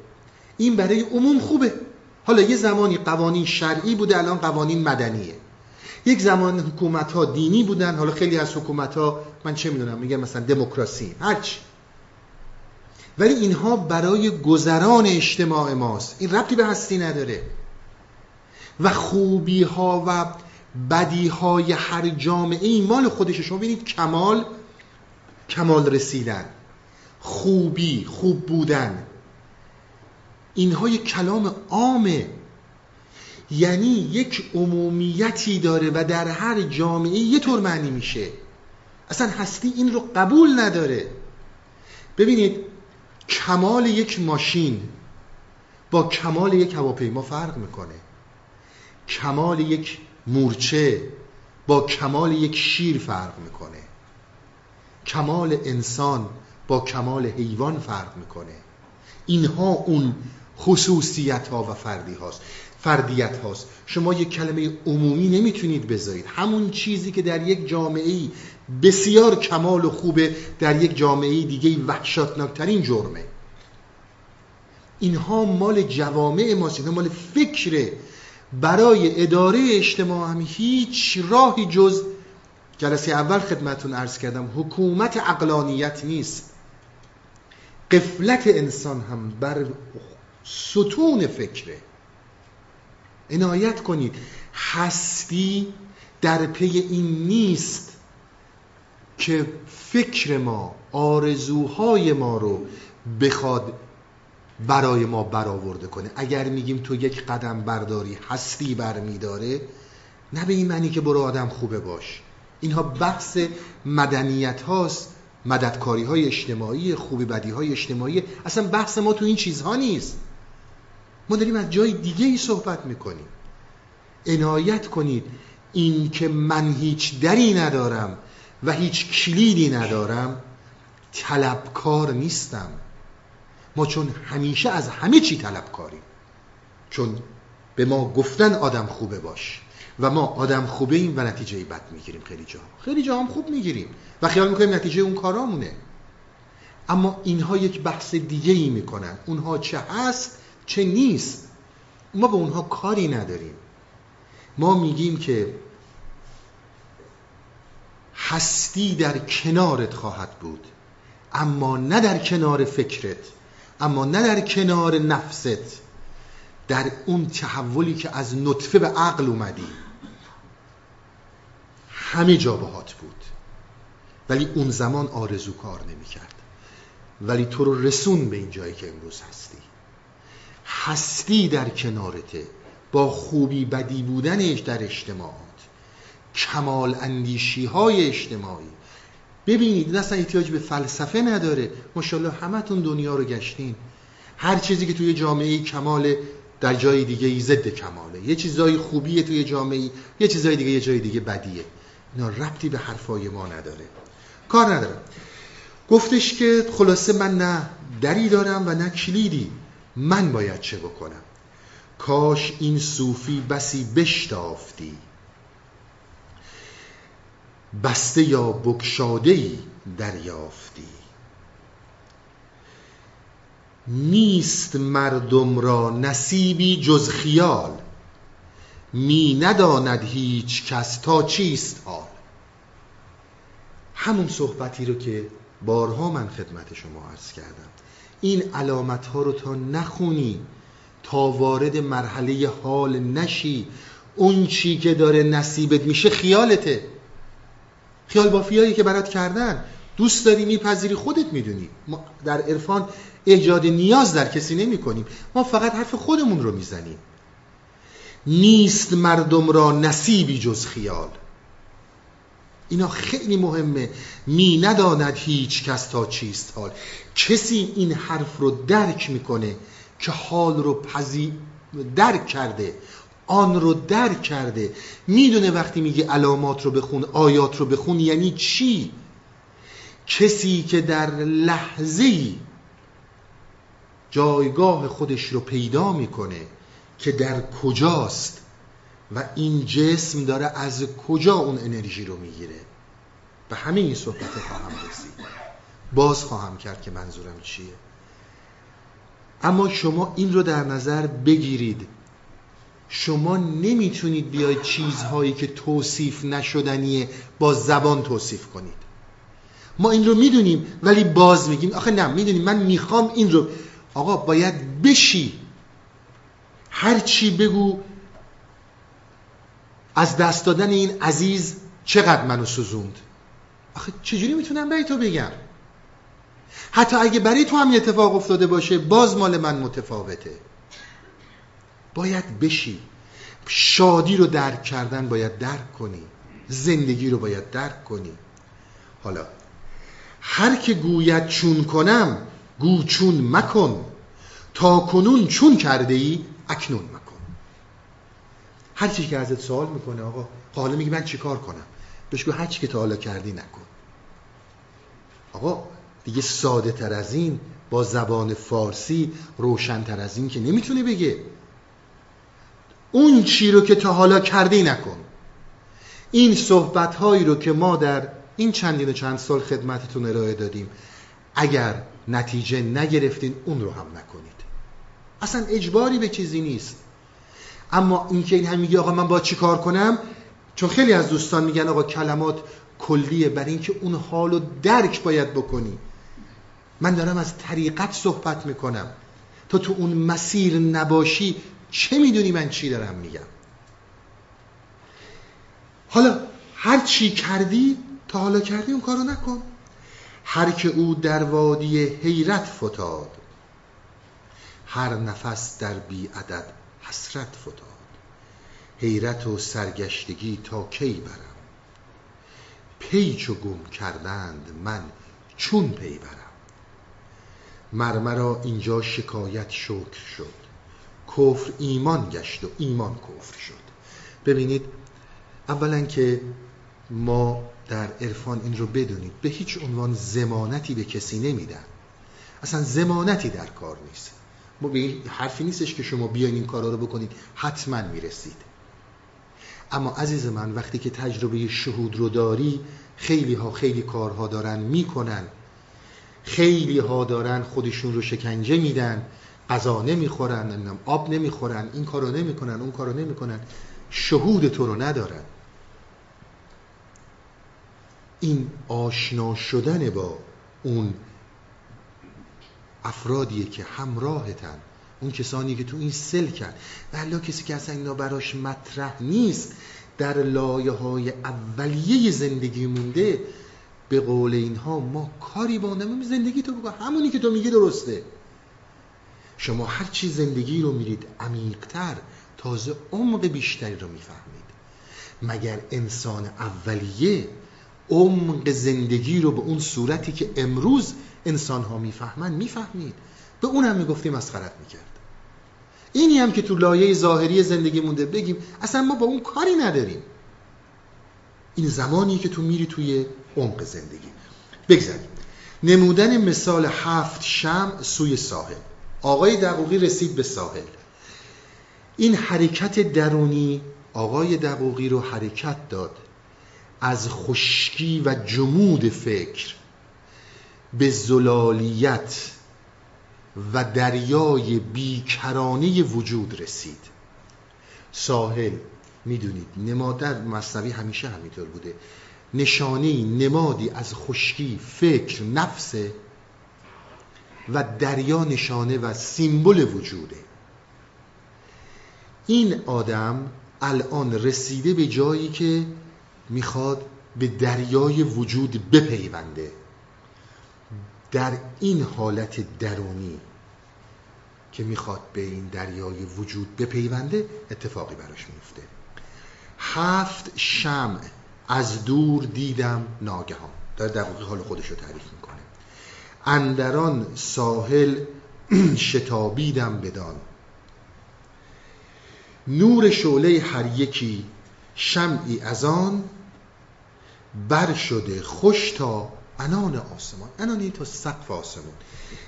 این برای عموم خوبه. حالا یه زمانی قوانین شرعی بوده الان قوانین مدنیه. یک زمان حکومت ها دینی بودن حالا خیلی از حکومت ها من چه می‌دونم میگن مثلا دموکراسی هرچی ولی اینها برای گذران اجتماع ماست. این ربطی به هستی نداره. و خوبی ها و بدی های هر جامعه این مال خودش شما ببینید کمال کمال رسیدن. خوبی خوب بودن. اینها یک کلام عامه. یعنی یک عمومیتی داره و در هر جامعه یه طور معنی میشه. اصلا هستی این رو قبول نداره. ببینید کمال یک ماشین با کمال یک هواپیما فرق می‌کنه. کمال یک مورچه با کمال یک شیر فرق می‌کنه. کمال انسان با کمال حیوان فرق می‌کنه. اینها اون خصوصیت ها و فردی هاست فردیت هاست. شما یک کلمه عمومی نمی‌تونید بذارید. همون چیزی که در یک جامعه بسیار کمال و خوبه در یک جامعه دیگه وحشتناکترین جرمه. اینها مال جوامع ماست اینها مال فکره برای اداره اجتماع هم هیچ راهی جز جلسه اول خدمتون عرض کردم حکومت اقلانیت نیست. قفلت انسان هم بر ستون فکره. عنایت کنید. هستی در پی این نیست که فکر ما آرزوهای ما رو بخواد برای ما برآورده کنه. اگر میگیم تو یک قدم برداری هستی برمیداره نه به این معنی که برو آدم خوبه باش. اینها بحث مدنیت هاست مددکاری های اجتماعی خوبی بدی های اجتماعی. اصلا بحث ما تو این چیزها نیست. ما داریم از جای دیگه ای صحبت می‌کنیم. عنایت کنید. این که من هیچ دری ندارم و هیچ کلیدی ندارم طلبکار نیستم. ما چون همیشه از همه چی طلبکاریم. چون به ما گفتن آدم خوبه باش و ما آدم خوبه ایم و نتیجه بد می‌گیریم خیلی جا خیلی جا هم خوب می‌گیریم و خیال می‌کنیم نتیجه اون کارامونه. اما اینها یک بحث دیگه ای می‌کنن. اونها چه هست چه نیست. ما به اونها کاری نداریم. ما میگیم که هستی در کنارت خواهد بود اما نه در کنار فکرت اما نه در کنار نفست. در اون تحولی که از نطفه به عقل اومدی. همه جا باهات بود. ولی اون زمان آرزو کار نمی ولی تو رو رسون به این جایی که امروز هستی. هستی در کنارته با خوبی بدی بودنش در اجتماعات کمال اندیشی های اجتماعی. ببینید اصلا احتیاج به فلسفه نداره. ماشاءالله همتون دنیا رو گشتین. هر چیزی که توی جامعه کمال در جای دیگه ای ضد کماله. یه چیزای خوبیه توی جامعه یه چیزای دیگه یه جای دیگه بدیه. اینا ربطی به حرفای ما نداره. کار نداره گفتش که خلاصه من نه دری دارم و نه کلیدی. من باید چه بکنم؟ کاش این صوفی بسی بشتافتی. بسته یا بکشاده ای دریافتی. نیست مردم را نصیبی جز خیال. می نداند هیچ کس تا چیست حال. همون صحبتی رو که بارها من خدمت شما عرض کردم. این علامت ها رو تا نخونی تا وارد مرحله حال نشی اون چی که داره نصیبت میشه خیالته. خیال بافیایی که برات کردن دوست داری میپذیری خودت می‌دونی. ما در عرفان ایجاد نیاز در کسی نمی کنیم ما فقط حرف خودمون رو می‌زنیم. نیست مردم را نصیبی جز خیال. اینا خیلی مهمه. می نداند هیچ کس تا چیست حال. کسی این حرف رو درک می‌کنه که حال رو پذی درک کرده آن رو درک کرده. می‌دونه وقتی میگه علامات رو بخون آیات رو بخون یعنی چی؟ کسی که در لحظه جایگاه خودش رو پیدا می‌کنه که در کجاست؟ و این جسم داره از کجا اون انرژی رو می‌گیره؟ به همه این صحبت خواهم رسید. باز خواهم کرد که منظورم چیه. اما شما این رو در نظر بگیرید. شما نمی‌تونید بیاید چیزهایی که توصیف نشدنیه با زبان توصیف کنید. ما این رو می‌دونیم ولی باز میگیم آخه نه می‌دونیم من می‌خوام این رو. آقا باید بشی. هر چی بگو از دست دادن این عزیز چقدر منو سوزوند؟ آخه چجوری می‌تونم برای تو بگم؟ حتی اگه برای تو هم اتفاق افتاده باشه باز مال من متفاوته. باید بشی. شادی رو درک کردن باید درک کنی. زندگی رو باید درک کنی. حالا هر که گوید چون کنم گو چون مکن. تا کنون چون کرده ای اکنون مکن. هر چی که ازت سوال می‌کنه آقا حالا میگه من چیکار کنم؟ بهش هر چی که تا حالا کردی نکن. آقا دیگه ساده تر از این با زبان فارسی روشن تر از این که نمی‌تونه بگه. اون چی رو که تا حالا کردی نکن. این صحبت هایی رو که ما در این چندین و چند سال خدمتتون ارائه دادیم اگر نتیجه نگرفتین اون رو هم نکنید. اصلا اجباری به چیزی نیست. اما اینکه این هم میگه آقا من با چی کار کنم؟ چون خیلی از دوستان میگن آقا کلمات کلیه برای اینکه اون حالو درک باید بکنی. من دارم از طریقت صحبت می‌کنم. تا تو اون مسیر نباشی چه می‌دونی من چی دارم میگم؟ حالا هر چی کردی تا حالا کردی اون کارو نکن. هر که او در وادی حیرت فتاد هر نفس در بی عدد حسرت فتاد. حیرت و سرگشتگی تا کی برم؟ پیچ و گم کردند من چون پی برم؟ مرمرا اینجا شکایت شکر شد. کفر ایمان گشت و ایمان کفر شد. ببینید اولا که ما در عرفان این رو بدونید به هیچ عنوان زمانتی به کسی نمیدن. اصلا زمانتی در کار نیست. ما به حرفی نیستش که شما بیاین این کارا رو بکنید. حتما می‌رسید. اما عزیز من وقتی که تجربه شهود رو داری خیلی ها خیلی کارها دارن می‌کنن. خیلی ها دارن خودشون رو شکنجه میدن غذا نمی‌خورن آب نمی‌خورن این کارو نمی‌کنن اون کارو نمی‌کنن. شهود تو رو ندارن. این آشنا شدن با اون افرادیه که همراهتن. اون کسانی که تو این سل کرد و کسی که اصلا اینا براش مطرح نیست در لایه های اولیه زندگی مونده به قول اینها ما کاری با نمیم زندگی تو بگو همونی که تو میگی درسته. شما هر چی زندگی رو میرید عمیقتر تازه عمق بیشتری رو می‌فهمید. مگر انسان اولیه عمق زندگی رو به اون صورتی که امروز انسان ها می‌فهمن می‌فهمید. به اونم می‌گفتی مسخرت می‌کرد. اینی هم که تو لایه ظاهری زندگی مونده بگیم اصلا ما با اون کاری نداریم. این زمانی که تو میری توی عمق زندگی. بگذاریم. نمودن مثال هفت شم سوی ساحل. آقای دقوقی رسید به ساحل. این حرکت درونی آقای دقوقی رو حرکت داد. از خشکی و جمود فکر به زلالیت و دریای بیکرانه وجود رسید. ساحل می‌دونید نمادر مصنوی همیشه همینطور بوده. نشانی نمادی از خشکی فکر نفس و دریا نشانه و سیمبل وجوده. این آدم الان رسیده به جایی که می‌خواد به دریای وجود بپیونده. در این حالت درونی که می‌خواد به این دریای وجود بپیونده اتفاقی براش میفته. هفت شمع از دور دیدم ناگهان. در دقیقی حال خودش رو تعریف می‌کنه. اندران ساحل شتابیدم بدان. نور شعله هر یکی شمعی از آن بر شده خوش تا انان آسمان. انانی تا سقف آسمان.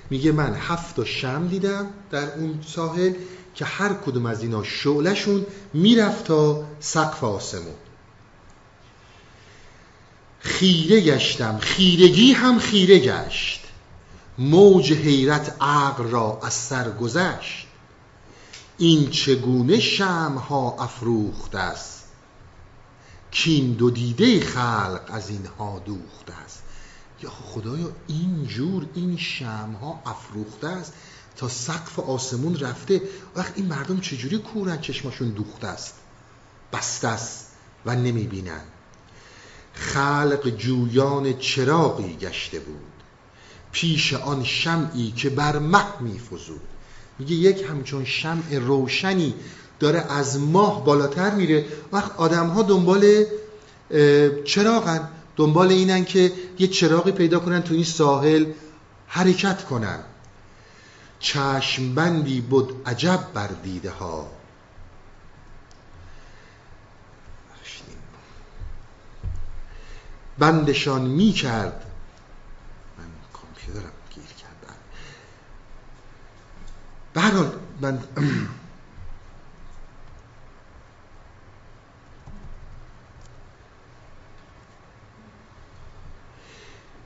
میگه من هفت شم دیدم در اون ساحل که هر کدوم از اینا شعلهشون می‌رفت تا سقف آسمون خیره گشتم. خیرگی هم خیره گشت. موج حیرت عقل را از سر گذشت. این چگونه شم ها افروخته است؟ کین دو دیده خلق از اینها دوخته است. یا خدایا این جور این شم ها افروخته است تا سقف آسمون رفته. وقت این مردم چجوری کورن چشماشون دوخته است؟ بسته است و نمی‌بینن. خلق جویان چراغی گشته بود. پیش آن شمعی که بر مه میفزود. میگه یک همچون شمع روشنی داره از ماه بالاتر میره. وقت آدم ها دنبال چراغن. دنبال اینن که یه چراغی پیدا کنن تو این ساحل حرکت کنن. چشم بندی بود عجب بر دیده ها. بندشان می کرد من کامپیوترم گیر کردم. به من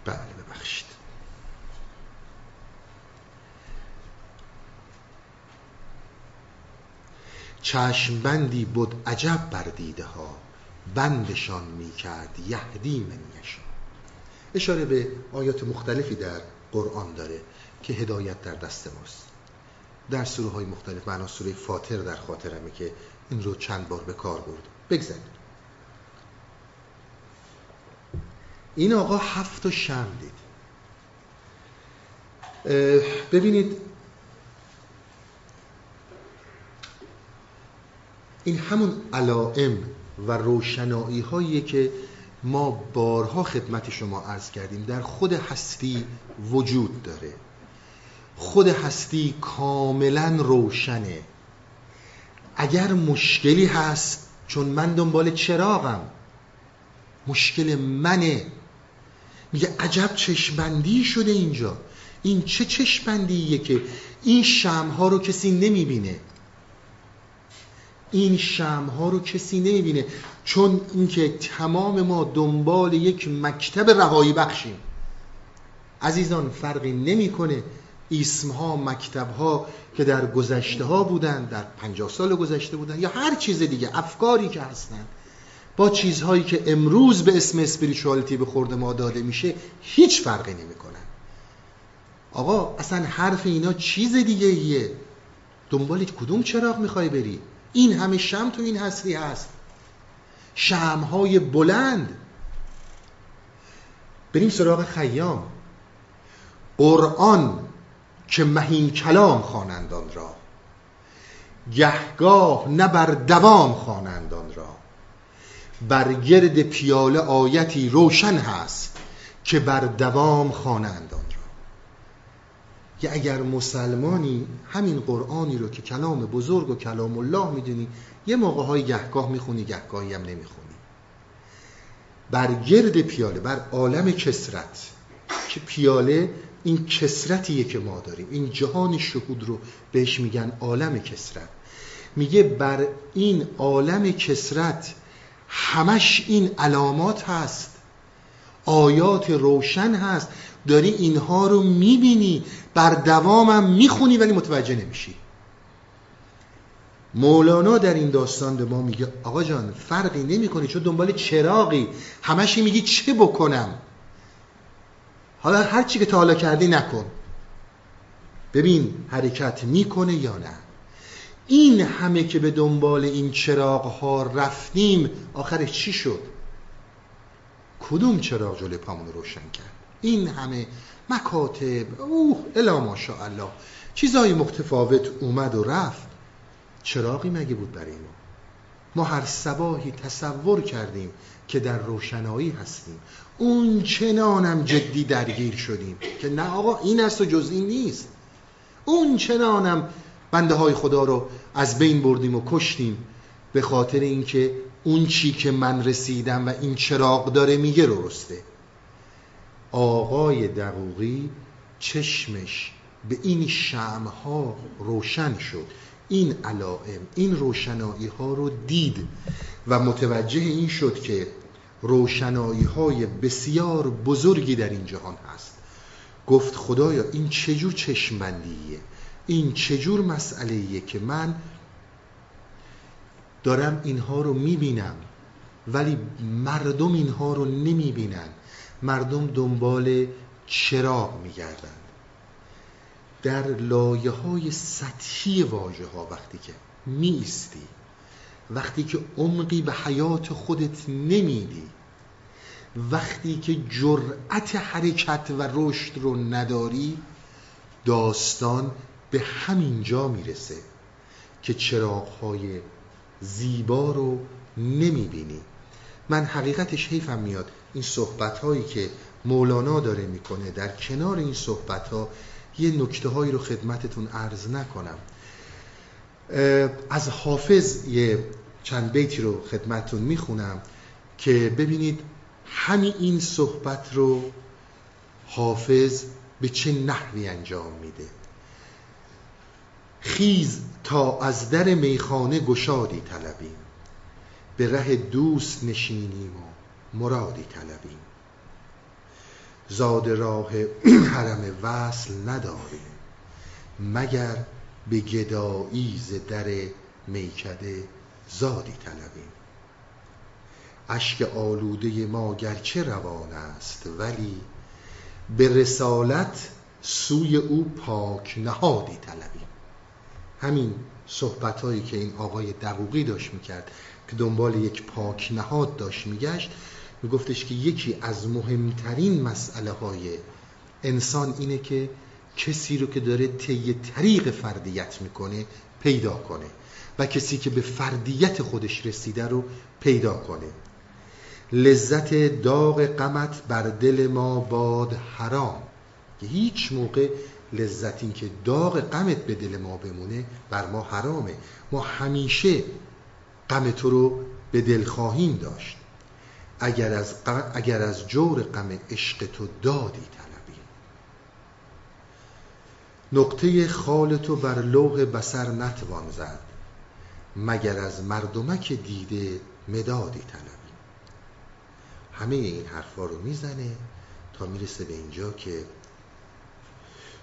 بله ببخشید چشم بندی بود عجب بر دیده ها بندشان می کرد یهدی من یشا اشاره به آیات مختلفی در قرآن داره که هدایت در دست ماست. در سوره های مختلف معنا سوره فاطر در خاطرمه که این رو چند بار به کار برد. بگذارید این آقا هفت و شم دید. ببینید این همون علائم و روشنایی هایی که ما بارها خدمت شما عرض کردیم در خود هستی وجود داره. خود هستی کاملا روشنه. اگر مشکلی هست چون من دنبال چراغم مشکل منه. میگه عجب چشمندی شده اینجا. این چه چشمندیه که این شمها رو کسی نمی‌بینه؟ این شمها رو کسی نمی‌بینه. چون اینکه تمام ما دنبال یک مکتب رهایی بخشیم. عزیزان فرقی نمی‌کنه اسمها مکتبها که در گذشته ها بودن در پنجاه سال گذشته بودن یا هر چیز دیگه افکاری که هستن. با چیزهایی که امروز به اسم اسپریچوالیتی به خورده ما داده میشه هیچ فرقی نمی‌کنن. آقا اصلا حرف اینا چیز دیگه ایه دنبال کدوم چراغ می‌خوای بری؟ این همه شم تو این هستی هست. شمهای بلند. بریم سراغ خیام. قرآن که مهین کلام خوانندان را. گهگاه نه بر دوام خوانندان را. بر گرد پیاله آیتی روشن هست که بر دوام خوانندان یا اگر مسلمانی همین قرآنی رو که کلام بزرگ و کلام الله می‌دونی یه موقع های گهگاه می‌خونی گهگاهی هم نمی‌خونی. بر گرد پیاله بر عالم کسرت که پیاله این کسرتیه که ما داریم. این جهان شهود رو بهش میگن عالم کسرت میگه بر این عالم کسرت همش این علامات هست. آیات روشن هست. داری اینها رو می‌بینی. بر دوامم می‌خونی ولی متوجه نمیشی. مولانا در این داستان به ما میگه آقا جان فرقی نمی‌کنی چون دنبال چراغی. همشی میگی چه بکنم؟ حالا هر چی که تا حالا کردی نکن. ببین حرکت می‌کنه یا نه. این همه که به دنبال این چراغ ها رفتیم آخرش چی شد؟ کدوم چراغ جلوی پامون روشن کرد؟ این همه مکاتب. اوه الا ماشاءالله. چیزای متفاوت اومد و رفت. چراغی مگه بود برای ما؟ ما هر سباهی تصور کردیم که در روشنایی هستیم. اون چنانم جدی درگیر شدیم که نه آقا این است و جز این نیست. اون چنانم بنده های خدا رو از بین بردیم و کشتیم به خاطر اینکه اون چی که من رسیدم و این چراغ داره میگه رسته. آقای دقوقی چشمش به این شمها روشن شد. این علائم این روشنایی ها رو دید و متوجه این شد که روشنایی های بسیار بزرگی در این جهان هست. گفت خدایا این چجور چشمبندیه؟ این چجور مسئله که من دارم اینها رو می‌بینم ولی مردم اینها رو نمی‌بینن. مردم دنبال چراغ میگردن در لایه های سطحی واژه ها وقتی که میستی وقتی که عمقی به حیات خودت نمیدی وقتی که جرأت حرکت و رشد رو نداری داستان به همین جا می‌رسه که چراغهای زیبا رو نمی‌بینی. من حقیقتش حیفم میاد. این صحبت هایی که مولانا داره می‌کنه در کنار این صحبت ها یه نکته هایی رو خدمتتون عرض نکنم. از حافظ یه چند بیتی رو خدمتتون می‌خونم که ببینید همین این صحبت رو حافظ به چه نحوی انجام میده. خیز تا از در میخانه گشادی طلبیم. به ره دوست نشینیم و مرادی طلبیم. زاد راه حرم وصل نداریم مگر به گدایی ز در میکده زادی طلبیم. اشک آلوده ما گرچه روان است ولی به رسالت سوی او پاک نهادی طلبیم. همین صحبت هایی که این آقای دقوقی داشت می‌کرد که دنبال یک پاک نهاد داشت میگشت میگفتش که یکی از مهمترین مسئله های انسان اینه که کسی رو که داره طی طریق فردیت می‌کنه پیدا کنه و کسی که به فردیت خودش رسیده رو پیدا کنه. لذت داغ غمت بر دل ما باد حرام. که هیچ موقع لذت این که داغ غمت به دل ما بمونه بر ما حرامه. ما همیشه غم رو به دل خواهیم داشت. اگر از, اگر از جور غم عشق تو دادی طلبی. نقطه خال تو بر لوح بسر نتوان زد مگر از مردمک دیده مدادی طلبی. همه این حرفا رو می‌زنه تا می‌رسه به اینجا که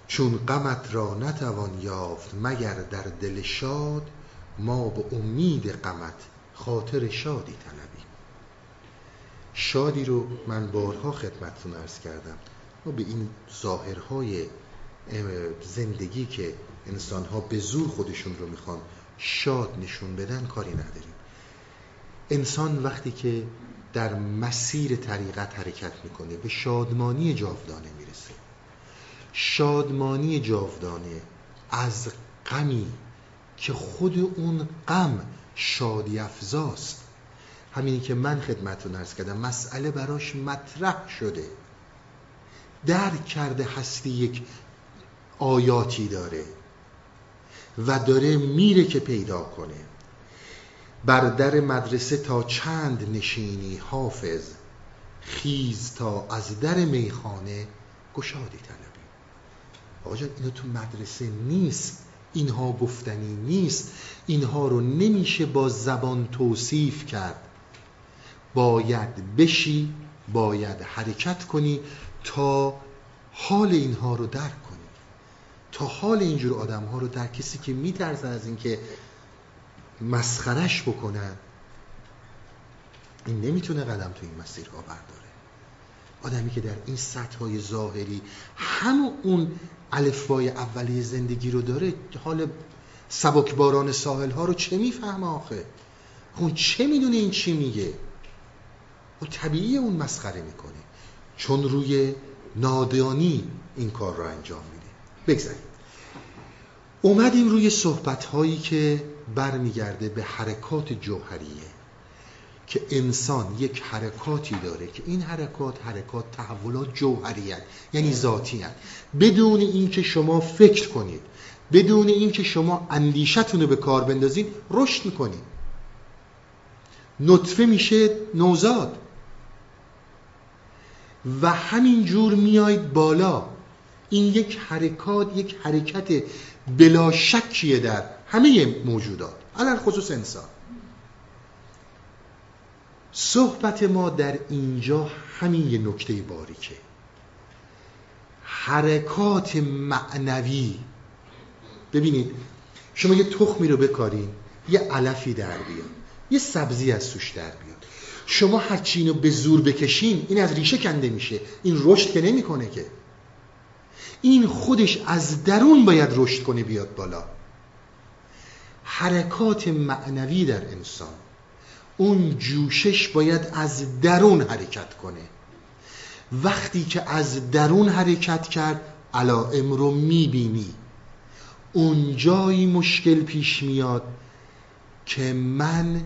چون غمت را نتوان یافت مگر در دل شاد ما به امید غمت خاطر شادی طلبیم شادی رو من بارها خدمتتون ارز کردم. ما به این ظاهرهای زندگی که انسانها به زور خودشون رو می‌خوان شاد نشون بدن کاری نداریم. انسان وقتی که در مسیر طریقت حرکت می‌کنه به شادمانی جاودانه می‌رسه. شادمانی جاودانه از غمی که خود اون غم شادی افزاست. همینی که من خدمتتون ارز کردم مسئله براش مطرح شده. درک کرده هستی یک آیاتی داره و داره میره که پیدا کنه. بر در مدرسه تا چند نشینی حافظ خیز تا از در میخانه گشادی طلبی. آقا اینا تو مدرسه نیست اینها گفتنی نیست اینها رو نمیشه با زبان توصیف کرد. باید بشی باید حرکت کنی تا حال اینها رو درک کنی. تا حال اینجور آدم ها رو در کسی که میترسن از اینکه مسخرش بکنن این نمی‌تونه قدم تو این مسیر ها برداره. آدمی که در این سطح های ظاهری همون اون الفبای اولیه زندگی رو داره حال سبکباران ساحل ها رو چه می‌فهمه آخه؟ اون چه می‌دونه این چی میگه؟ و طبیعی اون مسخره می‌کنه. چون روی نادانی این کار رو انجام میده. بگذاریم. اومدیم روی صحبت هایی که برمیگرده به حرکات جوهریه که انسان یک حرکاتی داره که این حرکات حرکات تحولات جوهری یعنی ذاتی هست بدون اینکه شما فکر کنید بدون اینکه شما اندیشتون رو به کار بندازید رشد می‌کنید. نطفه میشه نوزاد. و همین جور میاید بالا. این یک حرکات یک حرکت بلا شکیه در همه موجودات. علال خصوص انسان. صحبت ما در اینجا همین یه نکته باریکه. حرکات معنوی. ببینید شما یه تخمی رو بکارین یه علفی در بیاد یه سبزی از سوش در بیاد شما هرچی اینو به زور بکشین این از ریشه کنده میشه. این رشد که نمی‌کنه که. این خودش از درون باید رشد کنه بیاد بالا. حرکات معنوی در انسان. اون جوشش باید از درون حرکت کنه. وقتی که از درون حرکت کرد علائم رو می‌بینی. اون جایی مشکل پیش میاد که من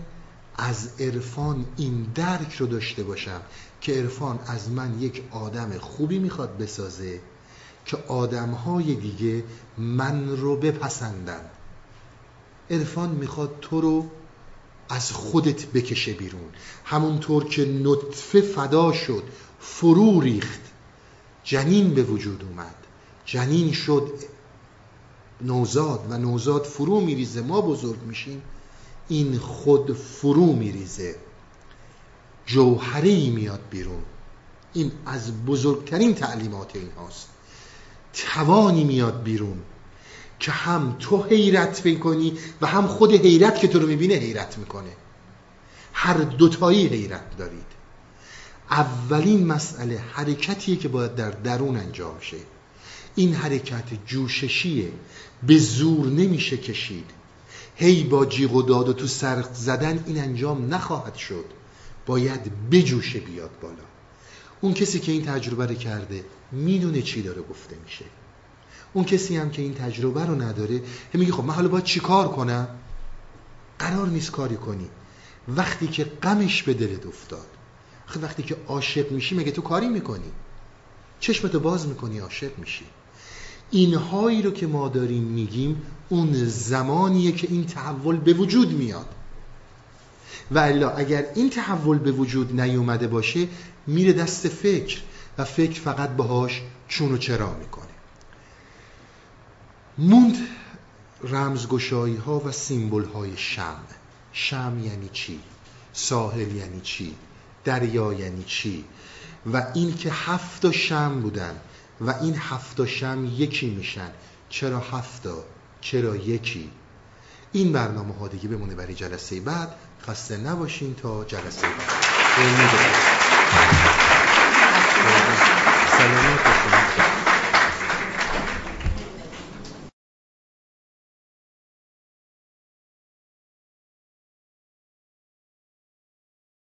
از عرفان این درک رو داشته باشم که عرفان از من یک آدم خوبی می‌خواد بسازه که آدمهای دیگه من رو بپسندن. عرفان می‌خواد تو رو از خودت بکشه بیرون. همونطور که نطفه فدا شد فرو ریخت. جنین به وجود اومد. جنین شد نوزاد و نوزاد فرو میریزه. ما بزرگ میشیم. این خود فرو میریزه. جوهره ای میاد بیرون. این از بزرگترین تعلیمات این هاست توانی میاد بیرون که هم تو حیرت بکنی و هم خود حیرت که تو رو می‌بینه حیرت می‌کنه. هر دوتایی حیرت دارید. اولین مسئله حرکتیه که باید در درون انجام شه. این حرکت جوششیه. به زور نمیشه کشید. هی با جیغ و داد و تو سر زدن این انجام نخواهد شد. باید بجوشه بیاد بالا. اون کسی که این تجربه رو کرده می‌دونه چی داره گفته میشه. اون کسی هم که این تجربه رو نداره میگه خب من حالا باید چیکار کنم؟ قرار نیست کاری کنی. وقتی که غمش به دلت افتاد وقتی که عاشق میشی مگه تو کاری می‌کنی؟ چشمتو باز می‌کنی عاشق میشی. اینهایی رو که ما داریم میگیم اون زمانیه که این تحول به وجود میاد. و الا اگر این تحول به وجود نیومده باشه میره دست فکر و فکر فقط باهاش چون و چرا می‌کنه. موند رمزگشایی ها و سیمبل های شم شم یعنی چی؟ ساحل یعنی چی؟ دریا یعنی چی؟ و این که هفت شم بودن و این هفت تا شم یکی میشن. چرا هفتا چرا یکی؟ این برنامه ها دیگه بمونه برای جلسه بعد. خسته نباشین تا جلسه بعد. سلامت